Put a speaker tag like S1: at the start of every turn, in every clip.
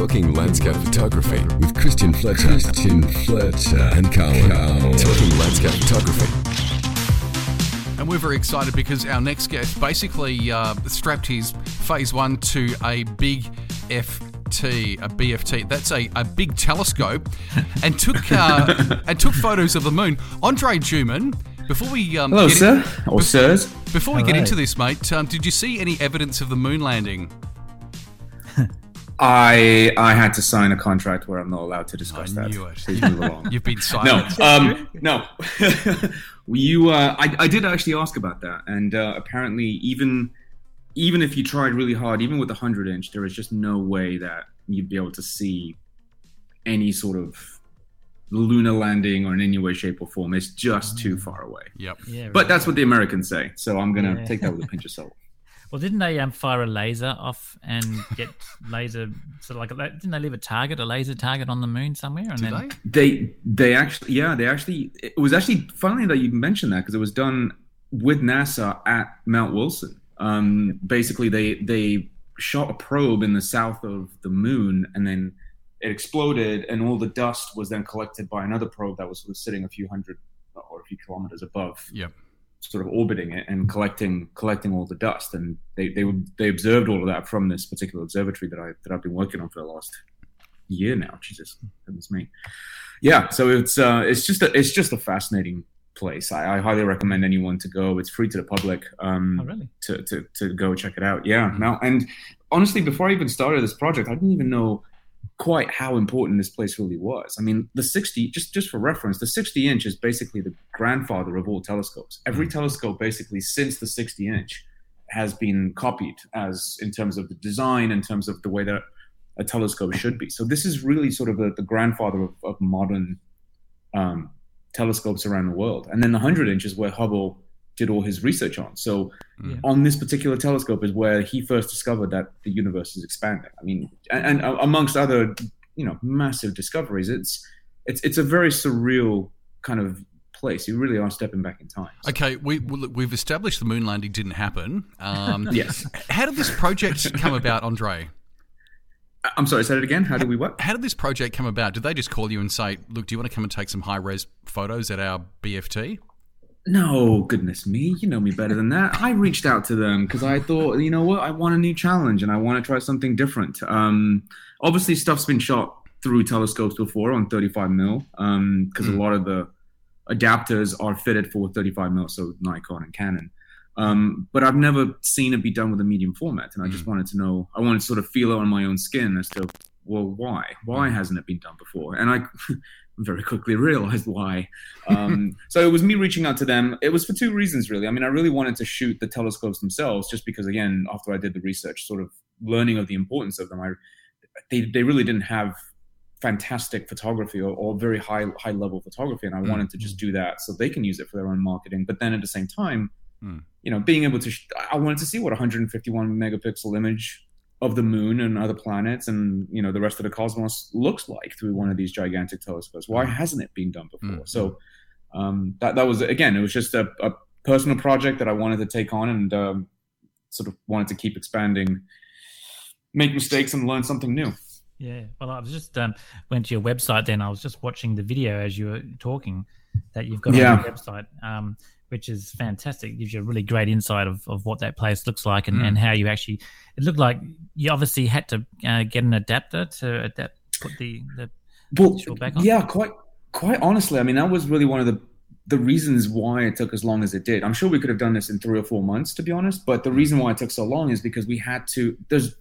S1: Talking Landscape Photography with Christian Fletcher, Christian Fletcher and Carl. Talking Landscape Photography.
S2: And we're very excited because our next guest basically uh, strapped his phase one to a big FT, a BFT. That's a, a big telescope, and took uh, and took photos of the moon. Andre Duman. Before we um,
S3: Hello,
S2: get
S3: sir
S2: in-
S3: or sirs.
S2: before we get
S4: Hello.
S2: into this, mate, um, did you see any evidence of the moon landing?
S3: I I had to sign a contract where I'm not allowed to discuss
S2: I
S3: that.
S2: knew it.
S3: Please move along.
S2: You've been
S3: no, um, no. you, uh, I, I did actually ask about that, and uh, apparently, even even if you tried really hard, even with a hundred inch, there is just no way that you'd be able to see any sort of lunar landing or in any way, shape, or form. It's just too far away.
S2: Yep.
S4: Yeah,
S3: But
S4: right.
S3: that's what the Americans say, so I'm gonna
S4: Yeah.
S3: take that with a pinch of salt.
S4: Well, didn't they um, fire a laser off and get laser sort of like a, didn't they leave a target, a laser target on the moon somewhere? And
S2: Did
S4: then
S2: they?
S3: They they actually yeah they actually it was actually funny that you mentioned that because it was done with NASA at Mount Wilson. Um, basically, they they shot a probe in the south of the moon and then it exploded and all the dust was then collected by another probe that was sort of sitting a few hundred or a few kilometers above
S2: Yep.
S3: Sort of orbiting it and collecting collecting all the dust and they they they observed all of that from this particular observatory that I that I've been working on for the last year now. Jesus, goodness me. Yeah, so it's uh it's just a it's just a fascinating place. I, I highly recommend anyone to go. It's free to the public. Um,
S4: oh really?
S3: to, to, to go check it out. Yeah. Now, and honestly, before I even started this project, I didn't even know quite how important this place really was. I mean, the 60, just, just for reference, the 60 inch is basically the grandfather of all telescopes. Every telescope, basically, since the 60 inch, has been copied as in terms of the design, in terms of the way that a telescope should be. So this is really sort of the, the grandfather of, of modern um, telescopes around the world. And then the 100 inch is where Hubble did all his research on. So
S4: Yeah.
S3: on this particular telescope is where he first discovered that the universe is expanding. I mean, and, and amongst other, you know, massive discoveries, it's it's it's a very surreal kind of place. You really are stepping back in time.
S2: Okay, we we've established the moon landing didn't happen. Um,
S3: Yes.
S2: How did this project come about, Andre?
S3: I'm sorry. Say it again. How did we work?
S2: How did this project come about? Did they just call you and say, "Look, do you want to come and take some high res photos at our BFT"?
S3: No, goodness me, you know me better than that. I reached out to them because I thought, you know what, I want a new challenge and I want to try something different. Um, obviously, stuff's been shot through telescopes before on 35 mil because a lot of the adapters are fitted for 35 mil, so Nikon and Canon. Um, but I've never seen it be done with a medium format, and I just wanted to know. I wanted to sort of feel it on my own skin as to, well, why? Why hasn't it been done before? And I very quickly realized why. Um, so it was me reaching out to them. It was for two reasons, really. I mean, I really wanted to shoot the telescopes themselves, just because, again, after I did the research, sort of learning of the importance of them, I they they really didn't have fantastic photography or, or very high high level photography, and I wanted to just do that so they can use it for their own marketing. But then at the same time,
S2: Mm.
S3: you know, being able to, sh- I wanted to see what 151 megapixel image of the moon and other planets and you know the rest of the cosmos looks like through one of these gigantic telescopes. Why hasn't it been done before?
S2: Mm.
S3: So um, that that was again, it was just a, a personal project that I wanted to take on and um, sort of wanted to keep expanding, make mistakes and learn something new.
S4: Yeah. Well, I was just um, went to your website. Then I was just watching the video as you were talking that you've got
S3: Yeah.
S4: on your website, um, which is fantastic. It gives you a really great insight of, of what that place looks like and,
S2: Mm.
S4: and how you actually. It looked like you obviously had to uh, get an adapter to adapt, put the the
S3: Well,
S4: back on?
S3: yeah, quite quite honestly, I mean that was really one of the the reasons why it took as long as it did. I'm sure we could have done this in three or four months, to be honest. But the reason why it took so long is because we had to. There's,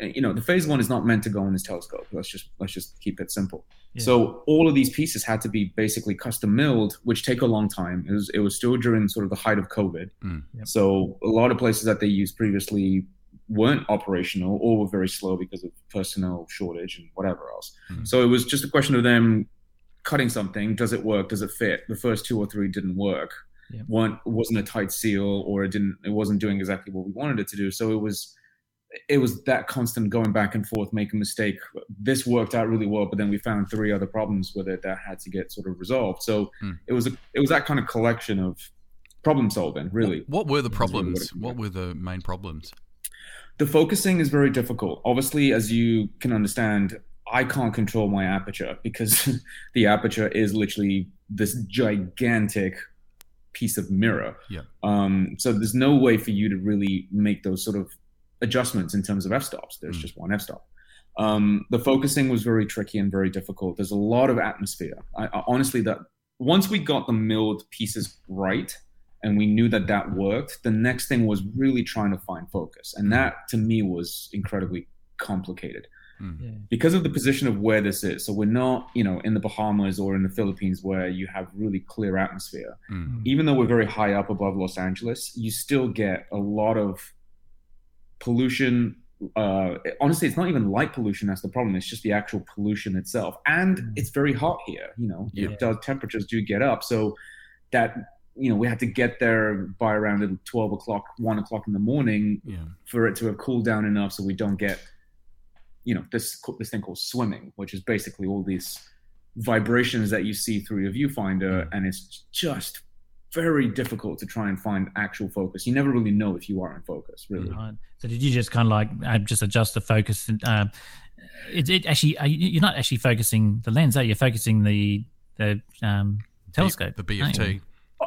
S3: you know, the phase one is not meant to go in this telescope. Let's just let's just keep it simple.
S4: Yeah.
S3: So all of these pieces had to be basically custom milled, which take a long time. It was it was still during sort of the height of COVID.
S2: Mm.
S4: Yep.
S3: So a lot of places that they used previously weren't operational or were very slow because of personnel shortage and whatever else.
S2: Mm.
S3: So it was just a question of them cutting something. Does it work? Does it fit? The first two or three didn't work.
S4: Yep.
S3: One wasn't a tight seal, or it didn't. It wasn't doing exactly what we wanted it to do. So it was. It was that constant going back and forth, making a mistake. This worked out really well, but then we found three other problems with it that had to get sort of resolved. So
S2: Mm.
S3: it was a, it was that kind of collection of problem solving, really.
S2: What were the
S3: That's really what
S2: problems? What were the main problems?
S3: The focusing is very difficult. Obviously, as you can understand, I can't control my aperture because the aperture is literally this gigantic piece of mirror.
S2: Yeah.
S3: Um, so there's no way for you to really make those sort of adjustments in terms of f-stops. There's
S2: Mm.
S3: just one f-stop. Um, the focusing was very tricky and very difficult. There's a lot of atmosphere. I, I honestly that once we got the milled pieces right and we knew that that worked, the next thing was really trying to find focus, and that to me was incredibly complicated
S4: Yeah.
S3: because of the position of where this is. So we're not, you know, in the Bahamas or in the Philippines where you have really clear atmosphere.
S2: Mm.
S3: Even though we're very high up above Los Angeles, you still get a lot of pollution. Uh, honestly, it's not even light pollution that's the problem. It's just the actual pollution itself, and
S4: Mm.
S3: it's very hot here. You know,
S2: Yeah.
S3: it does, temperatures do get up, so that you know we had to get there by around twelve o'clock, one o'clock in the morning
S2: Yeah.
S3: for it to have cooled down enough so we don't get you know this this thing called swimming which is basically all these vibrations that you see through your viewfinder and it's just very difficult to try and find actual focus you never really know if you are in focus really
S4: Right. So did you just kind of like uh, just adjust the focus? And, um, it, it actually you- you're not actually focusing the lens, are you? You're focusing the the um, telescope,
S2: The
S4: aren't?
S2: BFT.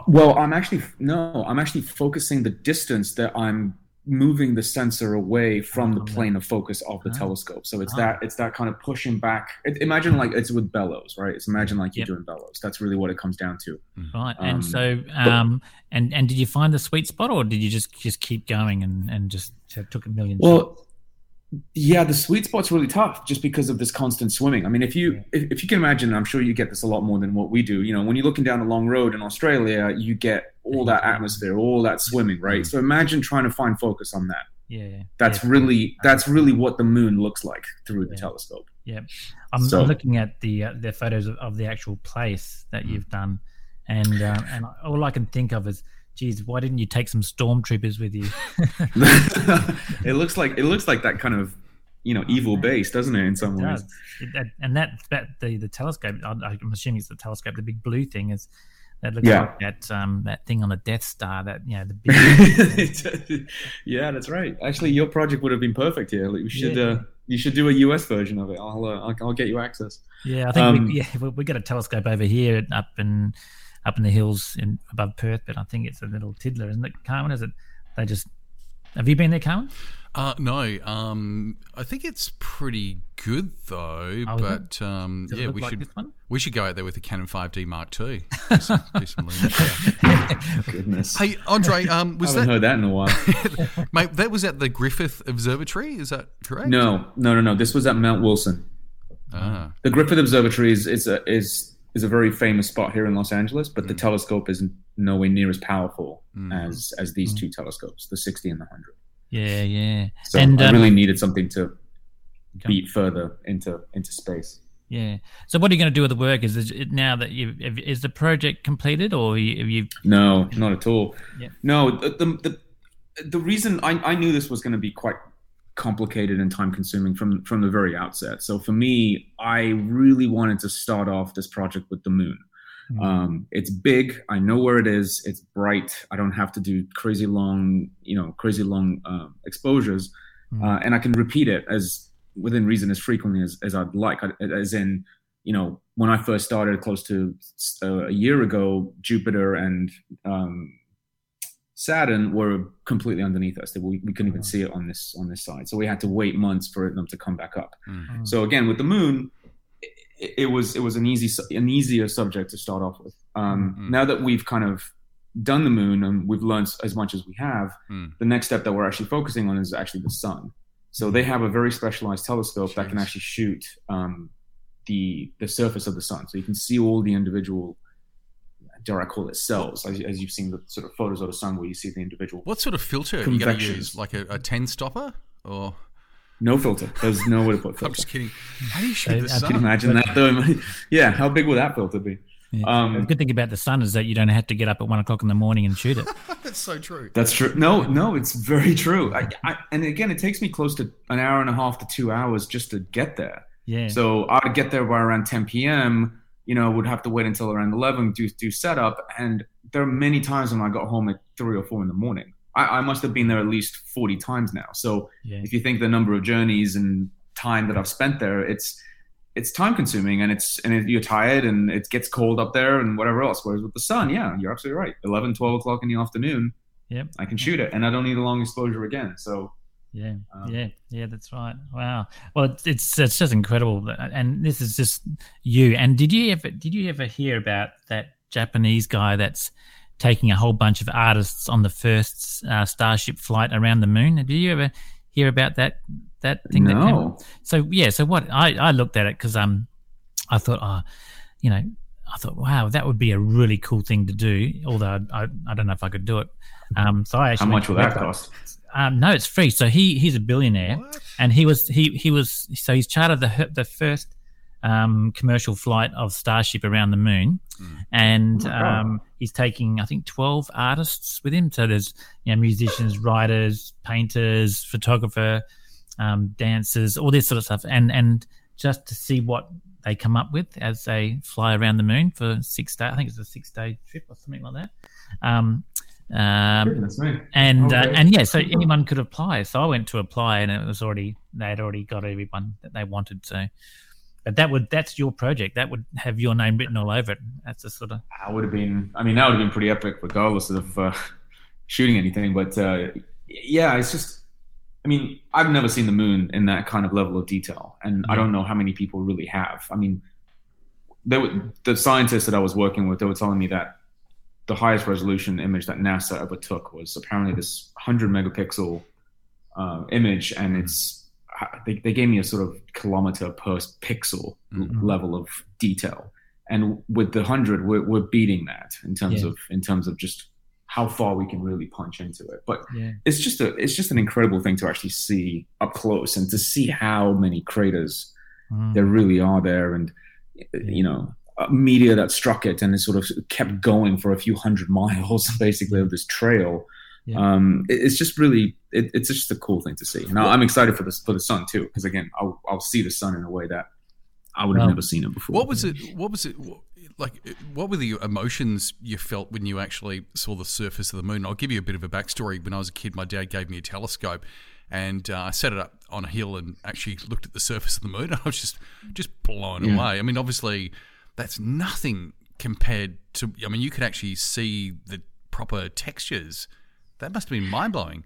S3: well i'm actually no i'm actually focusing the distance that i'm moving the sensor away from the
S4: Oh,
S3: plane of focus of the telescope so it's that it's that kind of pushing back it, imagine like it's with bellows right it's imagine like you're
S4: Yep.
S3: doing bellows that's really what it comes down to
S4: Right.
S3: Um,
S4: and so, um, and and did you find the sweet spot, or did you just just keep going and and just took a million? shots?
S3: Well, yeah, the sweet spot's really tough just because of this constant swimming. I mean, if you if, if you can imagine, I'm sure you get this a lot more than what we do. You know, when you're looking down a long road in Australia, you get all that atmosphere, all that swimming, right? So imagine trying to find focus on that.
S4: yeah,
S3: That's
S4: yeah.
S3: really that's really what the moon looks like through the
S4: Yeah.
S3: telescope.
S4: I'm,
S3: So-
S4: I'm looking at the uh, the photos of, of the actual place that
S3: Mm.
S4: you've done, and uh, and all I can think of is, geez, why didn't you take some stormtroopers with you?
S3: it looks like it looks like that kind of you know evil base, doesn't it? In some
S4: It
S3: ways.
S4: It- and that, that the the telescope. I'm assuming it's the telescope. The big blue thing is that looks
S3: Yeah.
S4: like that um that thing on the Death Star. That you know the big.
S3: yeah, that's right. Actually, your project would have been perfect here. Like, we should
S4: Yeah.
S3: uh, you should do a US version of it. I'll uh, I'll, I'll get you access.
S4: yeah, I think
S3: Um,
S4: we, yeah we, we got a telescope over here up in up in the hills in above Perth, but I think it's a little tiddler, isn't it, Carmen? Is it? They just have you been there, Carmen?
S2: Uh, no, um, I think it's pretty good though.
S4: Oh,
S2: but um,
S4: Does it
S2: yeah,
S4: look
S2: we
S4: like
S2: should
S4: this one?
S2: we should go out there with the Canon 5D Mark II. Do some, do some.
S3: Goodness,
S2: hey, Andre, um, was
S3: I haven't
S2: that
S3: heard that in a while.
S2: mate? That was at the Griffith Observatory. Is that correct?
S3: no, no, no, no. This was at Mount Wilson.
S2: Ah,
S3: The Griffith Observatory is is a, is is a very famous spot here in Los Angeles, but the telescope is nowhere near as powerful
S2: Mm.
S3: as as these two telescopes, the 60 and the 100.
S4: Yeah, yeah.
S3: So
S4: And,
S3: I
S4: um,
S3: really needed something to beat further into into space.
S4: Yeah. So what are you going to do with the work? Is it now that you is the project completed, or you, have you?
S3: No, not at all.
S4: Yeah.
S3: No, the the the, the reason I, I knew this was going to be quite complicated and time consuming from from the very outset. So for me, I really wanted to start off this project with the moon.
S4: Mm.
S3: Um, it's big. I know where it is. It's bright. I don't have to do crazy long, you know, crazy long um, exposures,
S4: Mm.
S3: uh, and I can repeat it as within reason as frequently as, as I'd like. As in, you know, when I first started close to uh, a year ago, Jupiter and um, Saturn were completely underneath us. We, we couldn't even see it on this on this side, so we had to wait months for them to come back up.
S2: mm.
S3: So again, with the moon, it, it was it was an easy an easier subject to start off with. Um,
S2: Mhm.
S3: Now that we've kind of done the moon and we've learned as much as we have,
S2: Mm.
S3: the next step that we're actually focusing on is actually the sun. So they have a very specialized telescope that can actually shoot um, the the surface of the sun, so you can see all the individual. Dare I call it cells? As, as you've seen the sort of photos of the sun, where you see the individual.
S2: What sort of filter are you going to use? Like a, a 10 stopper? Or
S3: No filter. There's no way to put filter.
S2: I'm just kidding. How do you
S4: So,
S2: shoot the
S4: uh,
S3: Can you
S2: sun?
S3: imagine that though? yeah, how big would that filter be?
S4: Yeah.
S3: Um,
S4: the good thing about the sun is that you don't have to get up at one o'clock in the morning and shoot it.
S2: That's so true.
S3: That's true. No, no, it's very true. I, I, and again, it takes me close to an hour and a half to two hours just to get there.
S4: Yeah.
S3: So I would get there by around 10 p.m. You know, would have to wait until around 11 do do setup. And there are many times when I got home at three or four in the morning. I, I must have been there at least 40 times now. So
S4: Yeah.
S3: if you think the number of journeys and time that I've spent there, it's it's time consuming and it's and it, you're tired and it gets cold up there and whatever else. Whereas with the sun, yeah, you're absolutely right. 11, 12 o'clock in the afternoon,
S4: Yep.
S3: I can shoot it and I don't need a long exposure again. So
S4: Yeah,
S3: Um,
S4: yeah, yeah. That's right. Wow. Well, it's it's, it's just incredible, and this is just you. And did you ever did you ever hear about that Japanese guy that's taking a whole bunch of artists on the first uh, Starship flight around the moon? Did you ever hear about that that thing? That
S3: no.
S4: so yeah, so what I, I looked at it because um I thought oh you know I thought wow that would be a really cool thing to do although I, I, I don't know if I could do it um so I
S3: How much will that cost?
S4: um no it's free so he he's a billionaire
S2: What?
S4: and he was he he was so he's chartered the the first um commercial flight of Starship around the moon and
S3: Oh,
S4: um he's taking I think 12 artists with him so there's you know musicians writers painters photographer um, dancers, all this sort of stuff, and and just to see what they come up with as they fly around the moon for six day. I think it's a six day trip or something like that. Um, um,
S3: Goodness me.
S4: and uh, and yeah, so anyone could apply. So I went to apply, and it was already they had already got everyone that they wanted. So, but that would that's your project. That would have your name written all over it. That's a sort of
S3: That would have been. I mean, that would have been pretty epic, regardless of uh, shooting anything. But uh, yeah, it's just. I mean, I've never seen the moon in that kind of level of detail, and I don't know how many people really have. I mean, there were, the scientists that I was working with, they were telling me that the highest resolution image that NASA ever took was apparently this 100 megapixel uh, image, and it's they, they gave me a sort of kilometer per pixel
S2: Mhm.
S3: level of detail, and with the hundred, we're, we're beating that in terms
S4: Yeah.
S3: of in terms of just how far we can really punch into it. But
S4: yeah,
S3: it's just a it's just an incredible thing to actually see up close and to see how many craters
S4: Mm.
S3: there really are there, and you know. media that struck it and it sort of kept going for a few hundred miles, basically, of this trail.
S4: Yeah.
S3: Um, it- it's just really, it, it's just a cool thing to see. And I- I'm excited for this for the sun too, because again, I'll, I'll see the sun in a way that I would have
S4: Well,
S3: never seen it before.
S2: What was it? What was it? wh- Like, what were the emotions you felt when you actually saw the surface of the moon? I'll give you a bit of a backstory. When I was a kid, my dad gave me a telescope, and uh, I set it up on a hill and actually looked at the surface of the moon. I was just just blown
S3: Yeah.
S2: away. I mean, obviously, that's nothing compared to. I mean, you could actually see the proper textures. That must have been mind blowing.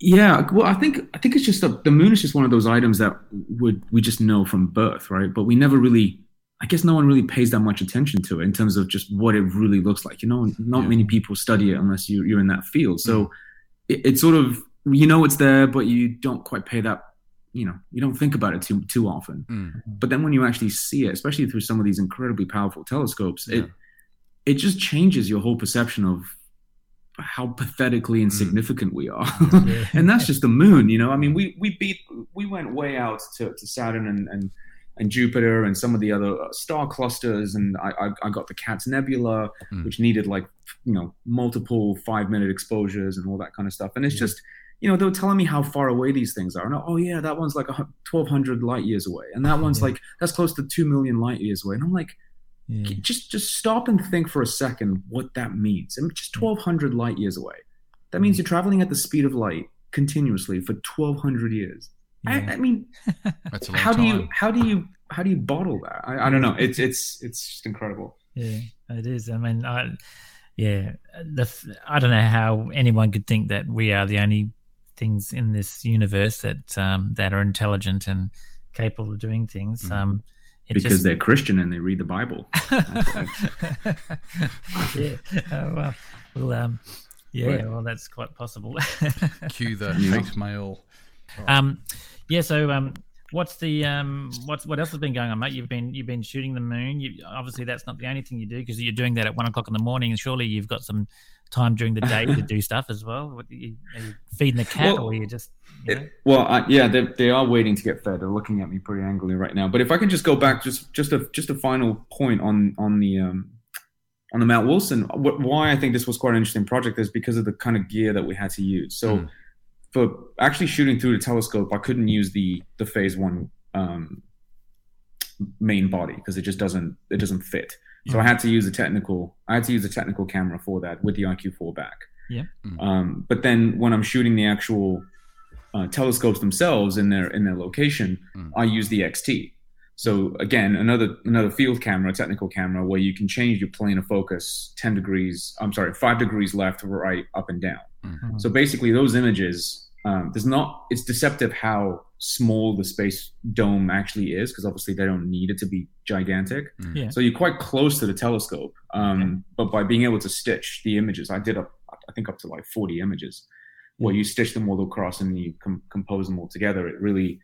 S3: Yeah, well, I think I think it's just a, the moon is just one of those items that would we just know from birth, right? But we never really, I guess, no one really pays that much attention to it in terms of just what it really looks like. You know, not
S2: Yeah.
S3: many people study it unless you, you're in that field. So it, it's sort of you know it's there, but you don't quite pay that. You know, you don't think about it too too often.
S2: Mm.
S3: But then when you actually see it, especially through some of these incredibly powerful telescopes,
S2: Yeah.
S3: it it just changes your whole perception of how pathetically insignificant we are.
S4: Yeah.
S3: and that's just the moon, you know. I mean, we we beat we went way out to, to Saturn and, and and Jupiter and some of the other uh, star clusters, and I I, I got the Cat's Nebula,
S2: Mm.
S3: which needed like you know multiple five minute exposures and all that kind of stuff. And it's
S4: Yeah.
S3: just you know they were telling me how far away these things are. And oh yeah, that one's like twelve hundred light years away, and that one's
S4: Yeah.
S3: like that's close to two million light years away. And I'm like
S4: yeah.
S3: just just stop and think for a second what that means. I mean, just 1200 light years away. That means you're traveling at the speed of light continuously for 1200 years. I,
S4: Yeah.
S3: I mean,
S2: That's a long
S3: how do you how do you how do you bottle that? I, I don't know. It's it's it's just incredible.
S4: Yeah, it is. I mean, I, yeah, the f- I don't know how anyone could think that we are the only things in this universe that um, that are intelligent and capable of doing things.
S2: Mhm.
S4: Um, it
S3: because
S4: just,
S3: they're Christian and they read the Bible.
S4: yeah. Oh, well, well, um, yeah.
S3: Right.
S4: Well, that's quite possible.
S2: Cue the
S3: Yeah.
S2: hate mail.
S4: um, yeah. So, um, what's the um, what's what else has been going on, mate? You've been you've been shooting the moon. You obviously that's not the only thing you do because you're doing that at one o'clock in the morning, and surely you've got some time during the day to do stuff as well. What, you, are you feeding the cat,
S3: Well,
S4: or you just you know?
S3: It- well, I, yeah, they, they are waiting to get fed. They're looking at me pretty angrily right now. But if I can just go back, just just a just a final point on on the um, on the Mount Wilson. Wh- Why I think this was quite an interesting project is because of the kind of gear that we had to use. So
S2: Mm.
S3: for actually shooting through the telescope, I couldn't use the the Phase One um, main body because it just doesn't it doesn't fit. So I had to use a technical I had to use a technical camera for that with the IQ4 back.
S4: Yeah.
S3: Um, but then when I'm shooting the actual uh, telescopes themselves in their in their location,
S2: Mm.
S3: I use the XT. So again, another another field camera, technical camera, where you can change your plane of focus ten degrees. I'm sorry, five degrees left, right, up, and down.
S2: Mhm.
S3: So basically, those images, um, there's not. It's deceptive how small the space dome actually is, because obviously they don't need it to be gigantic.
S4: Yeah.
S3: So you're quite close to the telescope. Um, But by being able to stitch the images, I did up, I think up to like 40 images, where you stitch them all across and you com- compose them all together. It really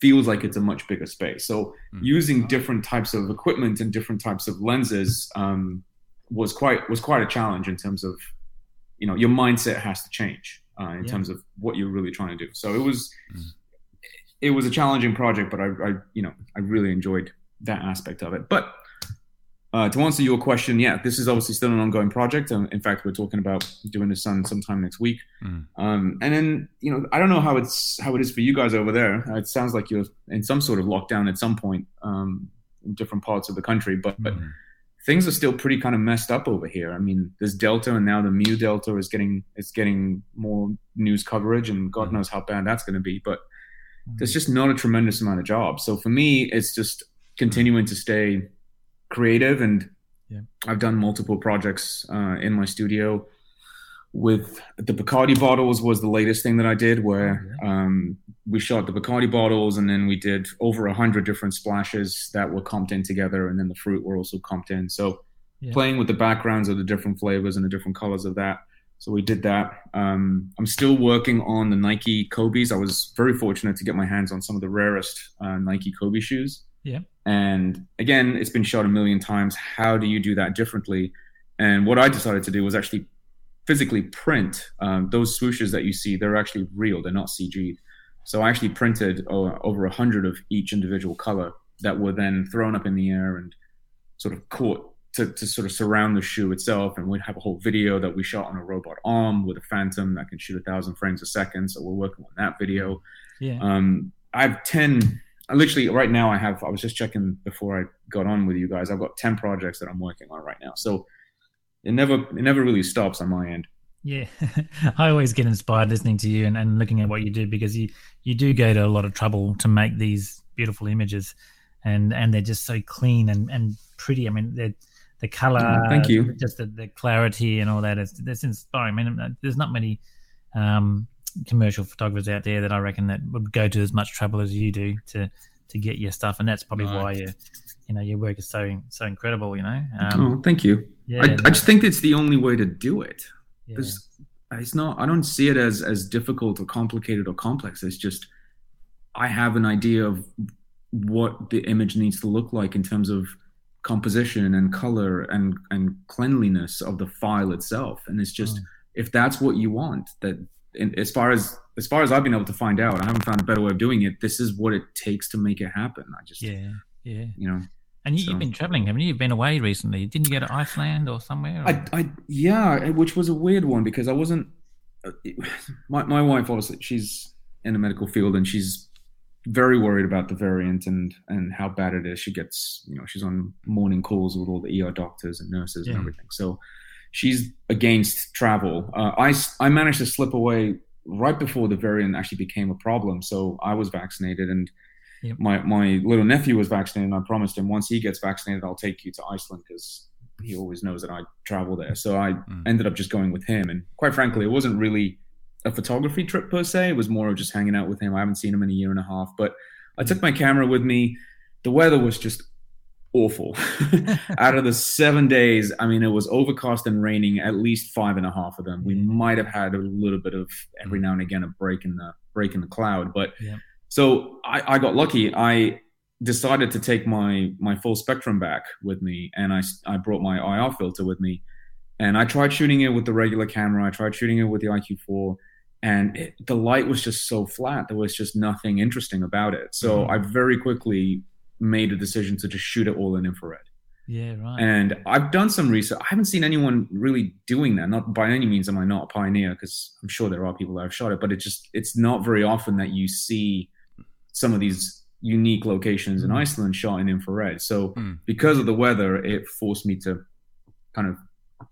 S3: feels like it's a much bigger space. So
S2: Mm.
S3: using different types of equipment and different types of lenses um, was quite was quite a challenge in terms of, you know, your mindset has to change uh, in
S4: Yeah.
S3: terms of what you're really trying to do. So it was.
S2: Mm.
S3: It was a challenging project, but I, I, you know, I really enjoyed that aspect of it. But uh, to answer your question, yeah, this is obviously still an ongoing project. Um, in fact, we're talking about doing this some sometime next week.
S2: Mm.
S3: Um, and then, you know, I don't know how it's how it is for you guys over there. Uh, it sounds like you're in some sort of lockdown at some point um, in different parts of the country, but, but
S2: Mm.
S3: things are still pretty kind of messed up over here. I mean, there's Delta, and now the Mu Delta is getting is getting more news coverage, and God
S2: Mhm.
S3: knows how bad that's going to be. But there's just not a tremendous amount of jobs. So for me, it's just continuing to stay creative. And
S4: Yeah.
S3: I've done multiple projects uh, in my studio. With the Bacardi bottles was the latest thing that I did, where um, we shot the Bacardi bottles, and then we did over a hundred different splashes that were comped in together, and then the fruit were also comped in. So
S4: Yeah.
S3: playing with the backgrounds of the different flavors and the different colors of that. So we did that. Um, I'm still working on the Nike Kobe's. I was very fortunate to get my hands on some of the rarest uh, Nike Kobe shoes.
S4: Yeah.
S3: And again, it's been shot a million times. How do you do that differently? And what I decided to do was actually physically print um, those swooshes that you see. They're actually real. They're not CG. So I actually printed uh, over a hundred of each individual color that were then thrown up in the air and sort of caught to, to sort of surround the shoe itself. And we'd have a whole video that we shot on a robot arm with a Phantom that can shoot a thousand frames a second. So we're working on that video.
S4: Yeah.
S3: Um, I have 10, I literally right now I have, I was just checking before I got on with you guys. I've got 10 projects that I'm working on right now. So it never, it never really stops on my end.
S4: Yeah, I always get inspired listening to you and, and looking at what you do because you you do go to a lot of trouble to make these beautiful images, and and they're just so clean and, and pretty. I mean, the the color,
S3: Oh, thank you.
S4: just the, the clarity and all that is that's inspiring. I mean, there's not many um, commercial photographers out there that I reckon that would go to as much trouble as you do to to get your stuff, and that's probably
S2: Right.
S4: why you you know your work is so so incredible. You know, um,
S3: oh, thank you.
S4: yeah,
S3: I, I just think it's the only way to do it.
S4: yeah.
S3: It's not. I don't see it as as difficult or complicated or complex. It's just I have an idea of what the image needs to look like in terms of composition and color and and cleanliness of the file itself. And it's just
S4: Mm.
S3: if that's what you want, that as far as as far as I've been able to find out, I haven't found a better way of doing it. This is what it takes to make it happen. I just,
S4: yeah, yeah.
S3: you know,
S4: And you,
S3: So-
S4: you've been traveling, haven't you? You've been away recently. Didn't you go to Iceland or somewhere?
S3: I, I, yeah, which was a weird one because I wasn't. uh, My my wife obviously she's in the medical field and she's very worried about the variant and and how bad it is. She gets you know she's on morning calls with all the ER doctors and nurses and everything. So she's against travel. Uh, I I managed to slip away right before the variant actually became a problem. So I was vaccinated and.
S4: Yep.
S3: My my little nephew was vaccinated, and I promised him once he gets vaccinated, I'll take you to Iceland because he always knows that I travel there. So I
S2: Mm.
S3: ended up just going with him. And quite frankly, it wasn't really a photography trip per se. It was more of just hanging out with him. I haven't seen him in a year and a half, but I took mm. my camera with me. The weather was just awful. Out of the seven days, I mean, it was overcast and raining at least five and a half of them. We
S4: mm.
S3: might have had a little bit of every mm. now and again a break in the break in the cloud, but
S4: Yeah.
S3: so I, I got lucky. I decided to take my my full spectrum back with me, and I I brought my IR filter with me, and I tried shooting it with the regular camera. I tried shooting it with the IQ4, and it, the light was just so flat. There was just nothing interesting about it. So
S4: Mhm.
S3: I very quickly made a decision to just shoot it all in infrared.
S4: yeah, right.
S3: And I've done some research. I haven't seen anyone really doing that. Not by any means am I not a pioneer, because I'm sure there are people that have shot it, but it just it's not very often that you see some of these unique locations in
S4: Mm.
S3: Iceland shot in infrared. So
S2: Mm.
S3: because of the weather, it forced me to kind of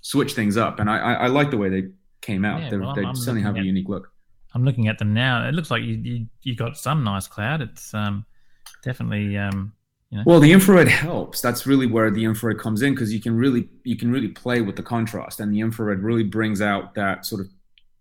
S3: switch things up. And I, I, I like the way they came out.
S4: Yeah,
S3: they
S4: well,
S3: they
S4: I'm-
S3: certainly have a unique look.
S4: I'm looking at them now. It looks like you you, you got some nice cloud. It's um definitely um
S3: Well, the infrared helps. That's really where the infrared comes in because you can really you can really play with the contrast, and the infrared really brings out that sort of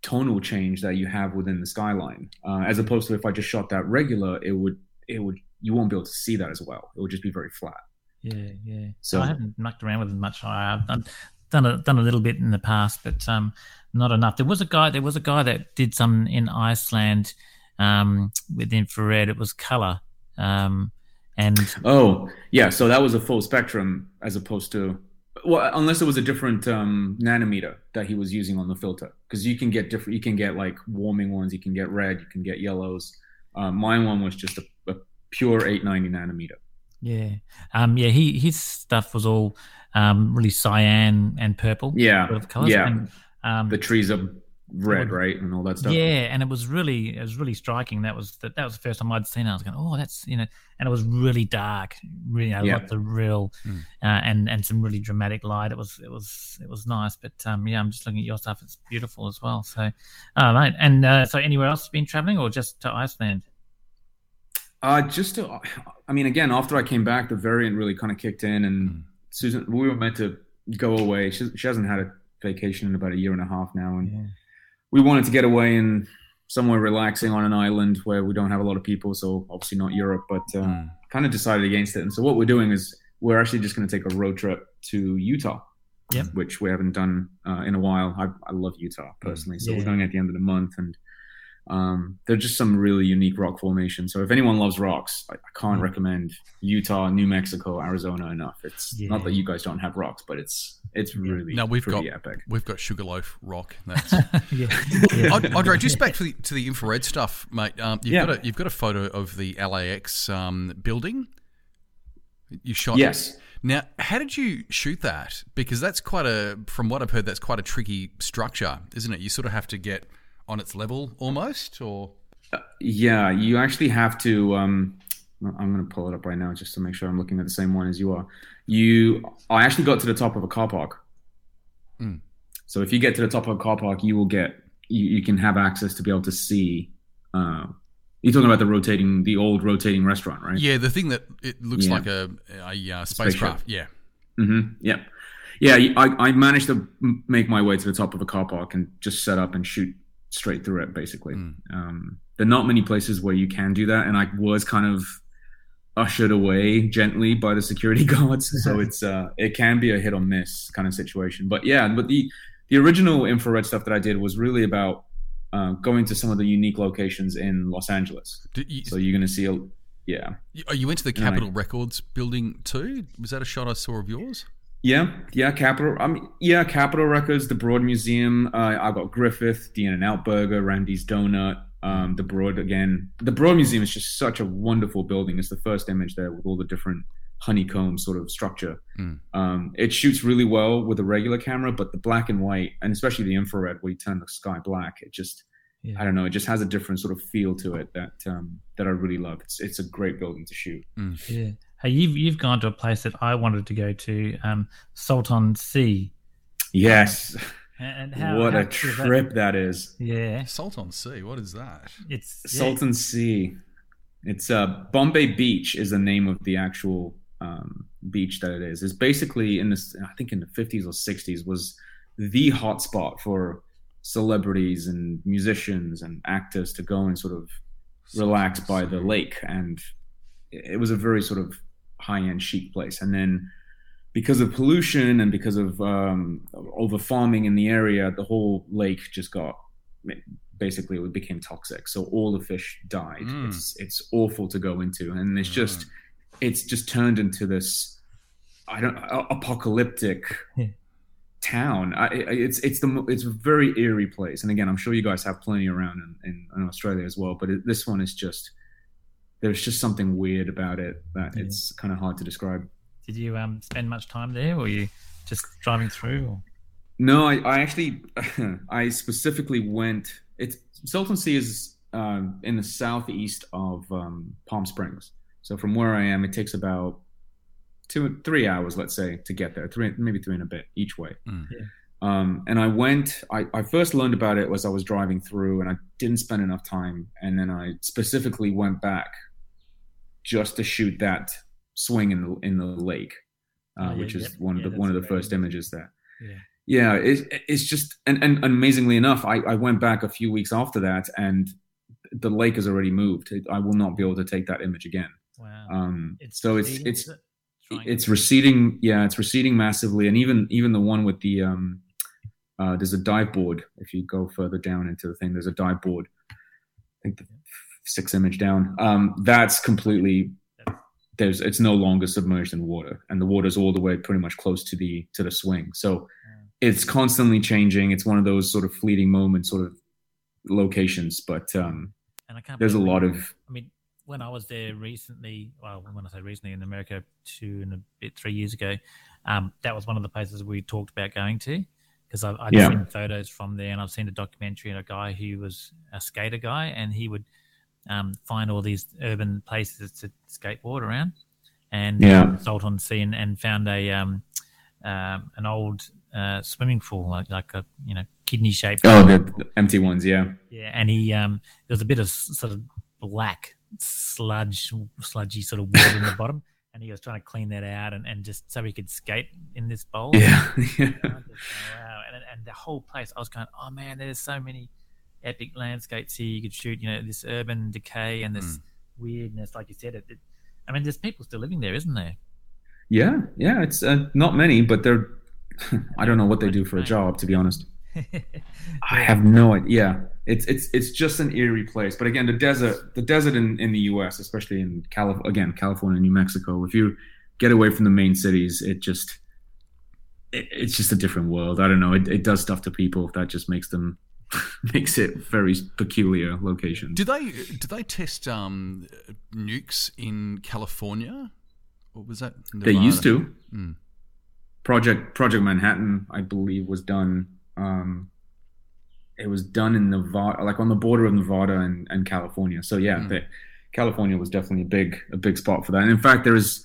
S3: tonal change that you have within the skyline. Uh, as opposed to if I just shot that regular, it would it would you won't be able to see that as well. It would just be very flat.
S4: yeah yeah.
S3: So-
S4: I haven't mucked around with it much. I've done done a, done a little bit in the past, but um not enough. There was a guy there was a guy that did some in Iceland um with infrared. It was color. Um and
S3: Oh, yeah. So that was a full spectrum as opposed to, well, unless it was a different um, nanometer that he was using on the filter, because you can get different. You can get like warming ones. You can get red. You can get yellows. Uh, mine one was just a, a pure 890 nanometer.
S4: Yeah, um, yeah. He his stuff was all um, really cyan and purple.
S3: Yeah,
S4: sort of colours.
S3: yeah.
S4: And, um,
S3: The trees are red, right, and all that stuff.
S4: yeah, and it was really it was really striking. That was the, that was the first time I'd seen it. I was going, oh, that's you know, and it was really dark. Really, you know,
S3: Yeah.
S4: of real
S2: Mm.
S4: uh, and and some really dramatic light. It was it was it was nice. But um, yeah, I'm just looking at your stuff. It's beautiful as well. So, oh, mate. And uh, so, anywhere else you've been traveling or just to Iceland?
S3: Uh, just to, I mean, again, after I came back, the variant really kind of kicked in, and
S2: Mm.
S3: Susan, we were meant to go away. She, she hasn't had a vacation in about a year and a half now, and
S4: Yeah.
S3: we wanted to get away and somewhere relaxing on an island where we don't have a lot of people. So obviously not Europe, but uh,
S2: Mm.
S3: kind of decided against it. And so what we're doing is we're actually just going to take a road trip to Utah,
S4: Yep.
S3: which we haven't done uh, in a while. I, I love Utah personally, so
S4: Yeah.
S3: we're going at the end of the month, and um, they're just some really unique rock formations. So if anyone loves rocks, I, I can't
S4: Mm.
S3: recommend Utah, New Mexico, Arizona enough. It's not that you guys don't have rocks, but it's it's really
S2: No, we've
S3: pretty
S2: got-
S3: epic.
S2: We've got Sugarloaf Rock. That's
S4: yeah. yeah.
S2: Aud- Audrey, just back to the, to the infrared stuff, mate. Um, you've
S3: Yeah.
S2: got a you've got a photo of the LAX um, building. You shot.
S3: Yes.
S2: Now, how did you shoot that? Because that's quite a, from what I've heard, that's quite a tricky structure, isn't it? You sort of have to get on its level almost, or
S3: Yeah, you actually have to. Um, I'm going to pull it up right now just to make sure I'm looking at the same one as you are. You, I actually got to the top of a car park.
S2: Mm.
S3: So if you get to the top of a car park, you will get. You, you can have access to be able to see. Uh, you're talking about the rotating, the old rotating restaurant, right?
S2: yeah, the thing that it looks
S3: Yeah.
S2: like a a uh, spacecraft. Yeah.
S3: Mm-hmm. Yeah, yeah. I, I managed to make my way to the top of a car park and just set up and shoot straight through it. Basically,
S2: Mm.
S3: um, there are not many places where you can do that, and I was kind of ushered away gently by the security guards. So it's uh, it can be a hit or miss kind of situation. But yeah, but the the original infrared stuff that I did was really about uh, going to some of the unique locations in Los Angeles.
S2: You,
S3: So you're going to see a yeah.
S2: you- oh, you went to the
S3: No, I-
S2: Capitol Records building too? Was that a shot I saw of yours?
S3: Yeah, yeah, Capitol. I mean, yeah, Capitol Records, the Broad Museum. Uh, I got Griffith, the In-N-Out Burger, Randy's Donut, um, the Broad again. The Broad Museum is just such a wonderful building. It's the first image there with all the different honeycomb sort of structure.
S2: Mm.
S3: Um, it shoots really well with a regular camera, but the black and white, and especially the infrared, where you turn the sky black, it just
S4: Yeah.
S3: I don't know, it just has a different sort of feel to it that um, that I really love. It's it's a great building to shoot.
S4: Yeah. Hey, you've you've gone to a place that I wanted to go to, um, Salton Sea.
S3: Yes,
S4: And how,
S3: what
S4: how
S3: a
S4: cool is that?
S3: trip that is.
S4: Yeah,
S2: Salton Sea. What is that?
S4: it's yeah.
S3: Salton Sea. It's uh, Bombay Beach is the name of the actual um, beach that it is. It's basically in this, I think in the 50s or 60s was the hotspot for celebrities and musicians and actors to go and sort of relax by the lake. And it was a very sort of high end chic place. And then because of pollution and because of um, over farming in the area, the whole lake just got basically it became toxic. So all the fish died.
S2: Mm.
S3: It's it's awful to go into, and it's just it's just turned into this I don't apocalyptic town. I, I- it's it's the it's a very eerie place, and again, I'm sure you guys have plenty around in, in, in Australia as well. But it, this one is just there's just something weird about it that
S4: Yeah.
S3: it's kind of hard to describe.
S4: Did you um spend much time there, or were you just driving through? Or?
S3: No, I, I actually, I specifically went. It's Salton Sea is um, in the southeast of um, Palm Springs. So from where I am, it takes about two, three hours, let's say, to get there. Three, maybe three and a bit each way.
S2: Mm.
S4: Yeah.
S3: Um, and I went. I, I first learned about it was I was driving through, and I didn't spend enough time. And then I specifically went back just to shoot that swing in the in the lake, uh,
S4: Oh, yeah,
S3: which is
S4: yep.
S3: one of
S4: Yeah,
S3: the one of the
S4: great.
S3: first images there.
S4: Yeah.
S3: Yeah, it's it's just and, and amazingly enough, I, I went back a few weeks after that, and the lake has already moved. I will not be able to take that image again.
S4: Wow.
S3: Um, so it's
S4: receding,
S3: it's
S4: is it?
S3: It's receding. Yeah, it's receding massively, and even even the one with the um, uh, there's a dive board. If you go further down into the thing, there's a dive board. I think the six image down. Um, that's completely there's it's no longer submerged in water, and the water's all the way pretty much close to the to the swing. So it's constantly changing. It's one of those sort of fleeting moments, sort of locations. But um,
S4: and I can't
S3: there's a lot of
S4: I mean, when I was there recently, well, when I say recently in America, two and a bit, three years ago, um, that was one of the places we talked about going to because I've, I've
S3: Yeah.
S4: seen photos from there and I've seen a documentary and a guy who was a skater guy and he would um, find all these urban places to skateboard around and
S3: Yeah.
S4: Salton Sea and, and found a um, um, an old uh, swimming pool like like a you know kidney shaped
S3: oh the, empty ones. Yeah,
S4: yeah, and he um there was a bit of sort of black sludge, sludgy sort of water in the bottom, and he was trying to clean that out and, and just so he could skate in this bowl.
S3: yeah,
S4: And just go, wow, and and the whole place, I was going, oh man, there's so many epic landscapes here you could shoot. You know, this urban decay and this weirdness, like you said. It, it, I mean, there's people still living there, isn't there?
S3: yeah, yeah. It's uh, not many, but they're. I don't know what they do for a job, to be honest. I have no idea. Yeah, it's it's it's just an eerie place. But again, the desert, the desert in, in the U.S., especially in Calif- again California, New Mexico. If you get away from the main cities, it just it, it's just a different world. I don't know. It, it does stuff to people that just makes them makes it very peculiar location.
S2: Did they did they test um, nukes in California? Or was that
S3: They used to.
S2: Hmm.
S3: Project Project Manhattan, I believe, was done. Um, it was done in Nevada, like on the border of Nevada and, and California. So yeah,
S2: Hmm.
S3: the, California was definitely a big a big spot for that. And in fact, there is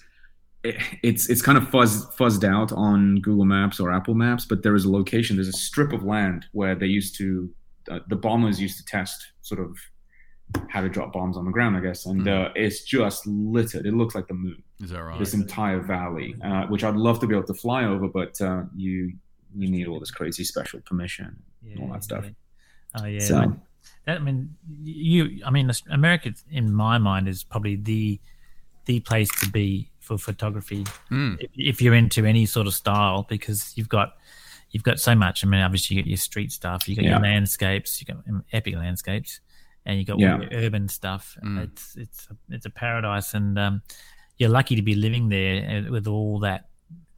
S3: it's it's kind of fuzz, fuzzed out on Google Maps or Apple Maps, but there is a location. There's a strip of land where they used to uh, the bombers used to test sort of how to drop bombs on the ground, I guess. And uh, it's just littered. It looks like the moon
S2: Is that right?
S3: this entire valley, uh, which I'd love to be able to fly over, but uh, you you need all this crazy special permission, and all that stuff.
S4: yeah. Oh yeah.
S3: So-
S4: like, that, I mean, you. I mean, America, in my mind, is probably the the place to be for photography
S2: Mm.
S4: if, if you're into any sort of style because you've got you've got so much. I mean, obviously you got your street stuff, you got your landscapes, you got um, epic landscapes, and you got
S3: Yeah.
S4: all your urban stuff.
S2: Mm.
S4: It's it's a, it's a paradise, and um, you're lucky to be living there uh, with all that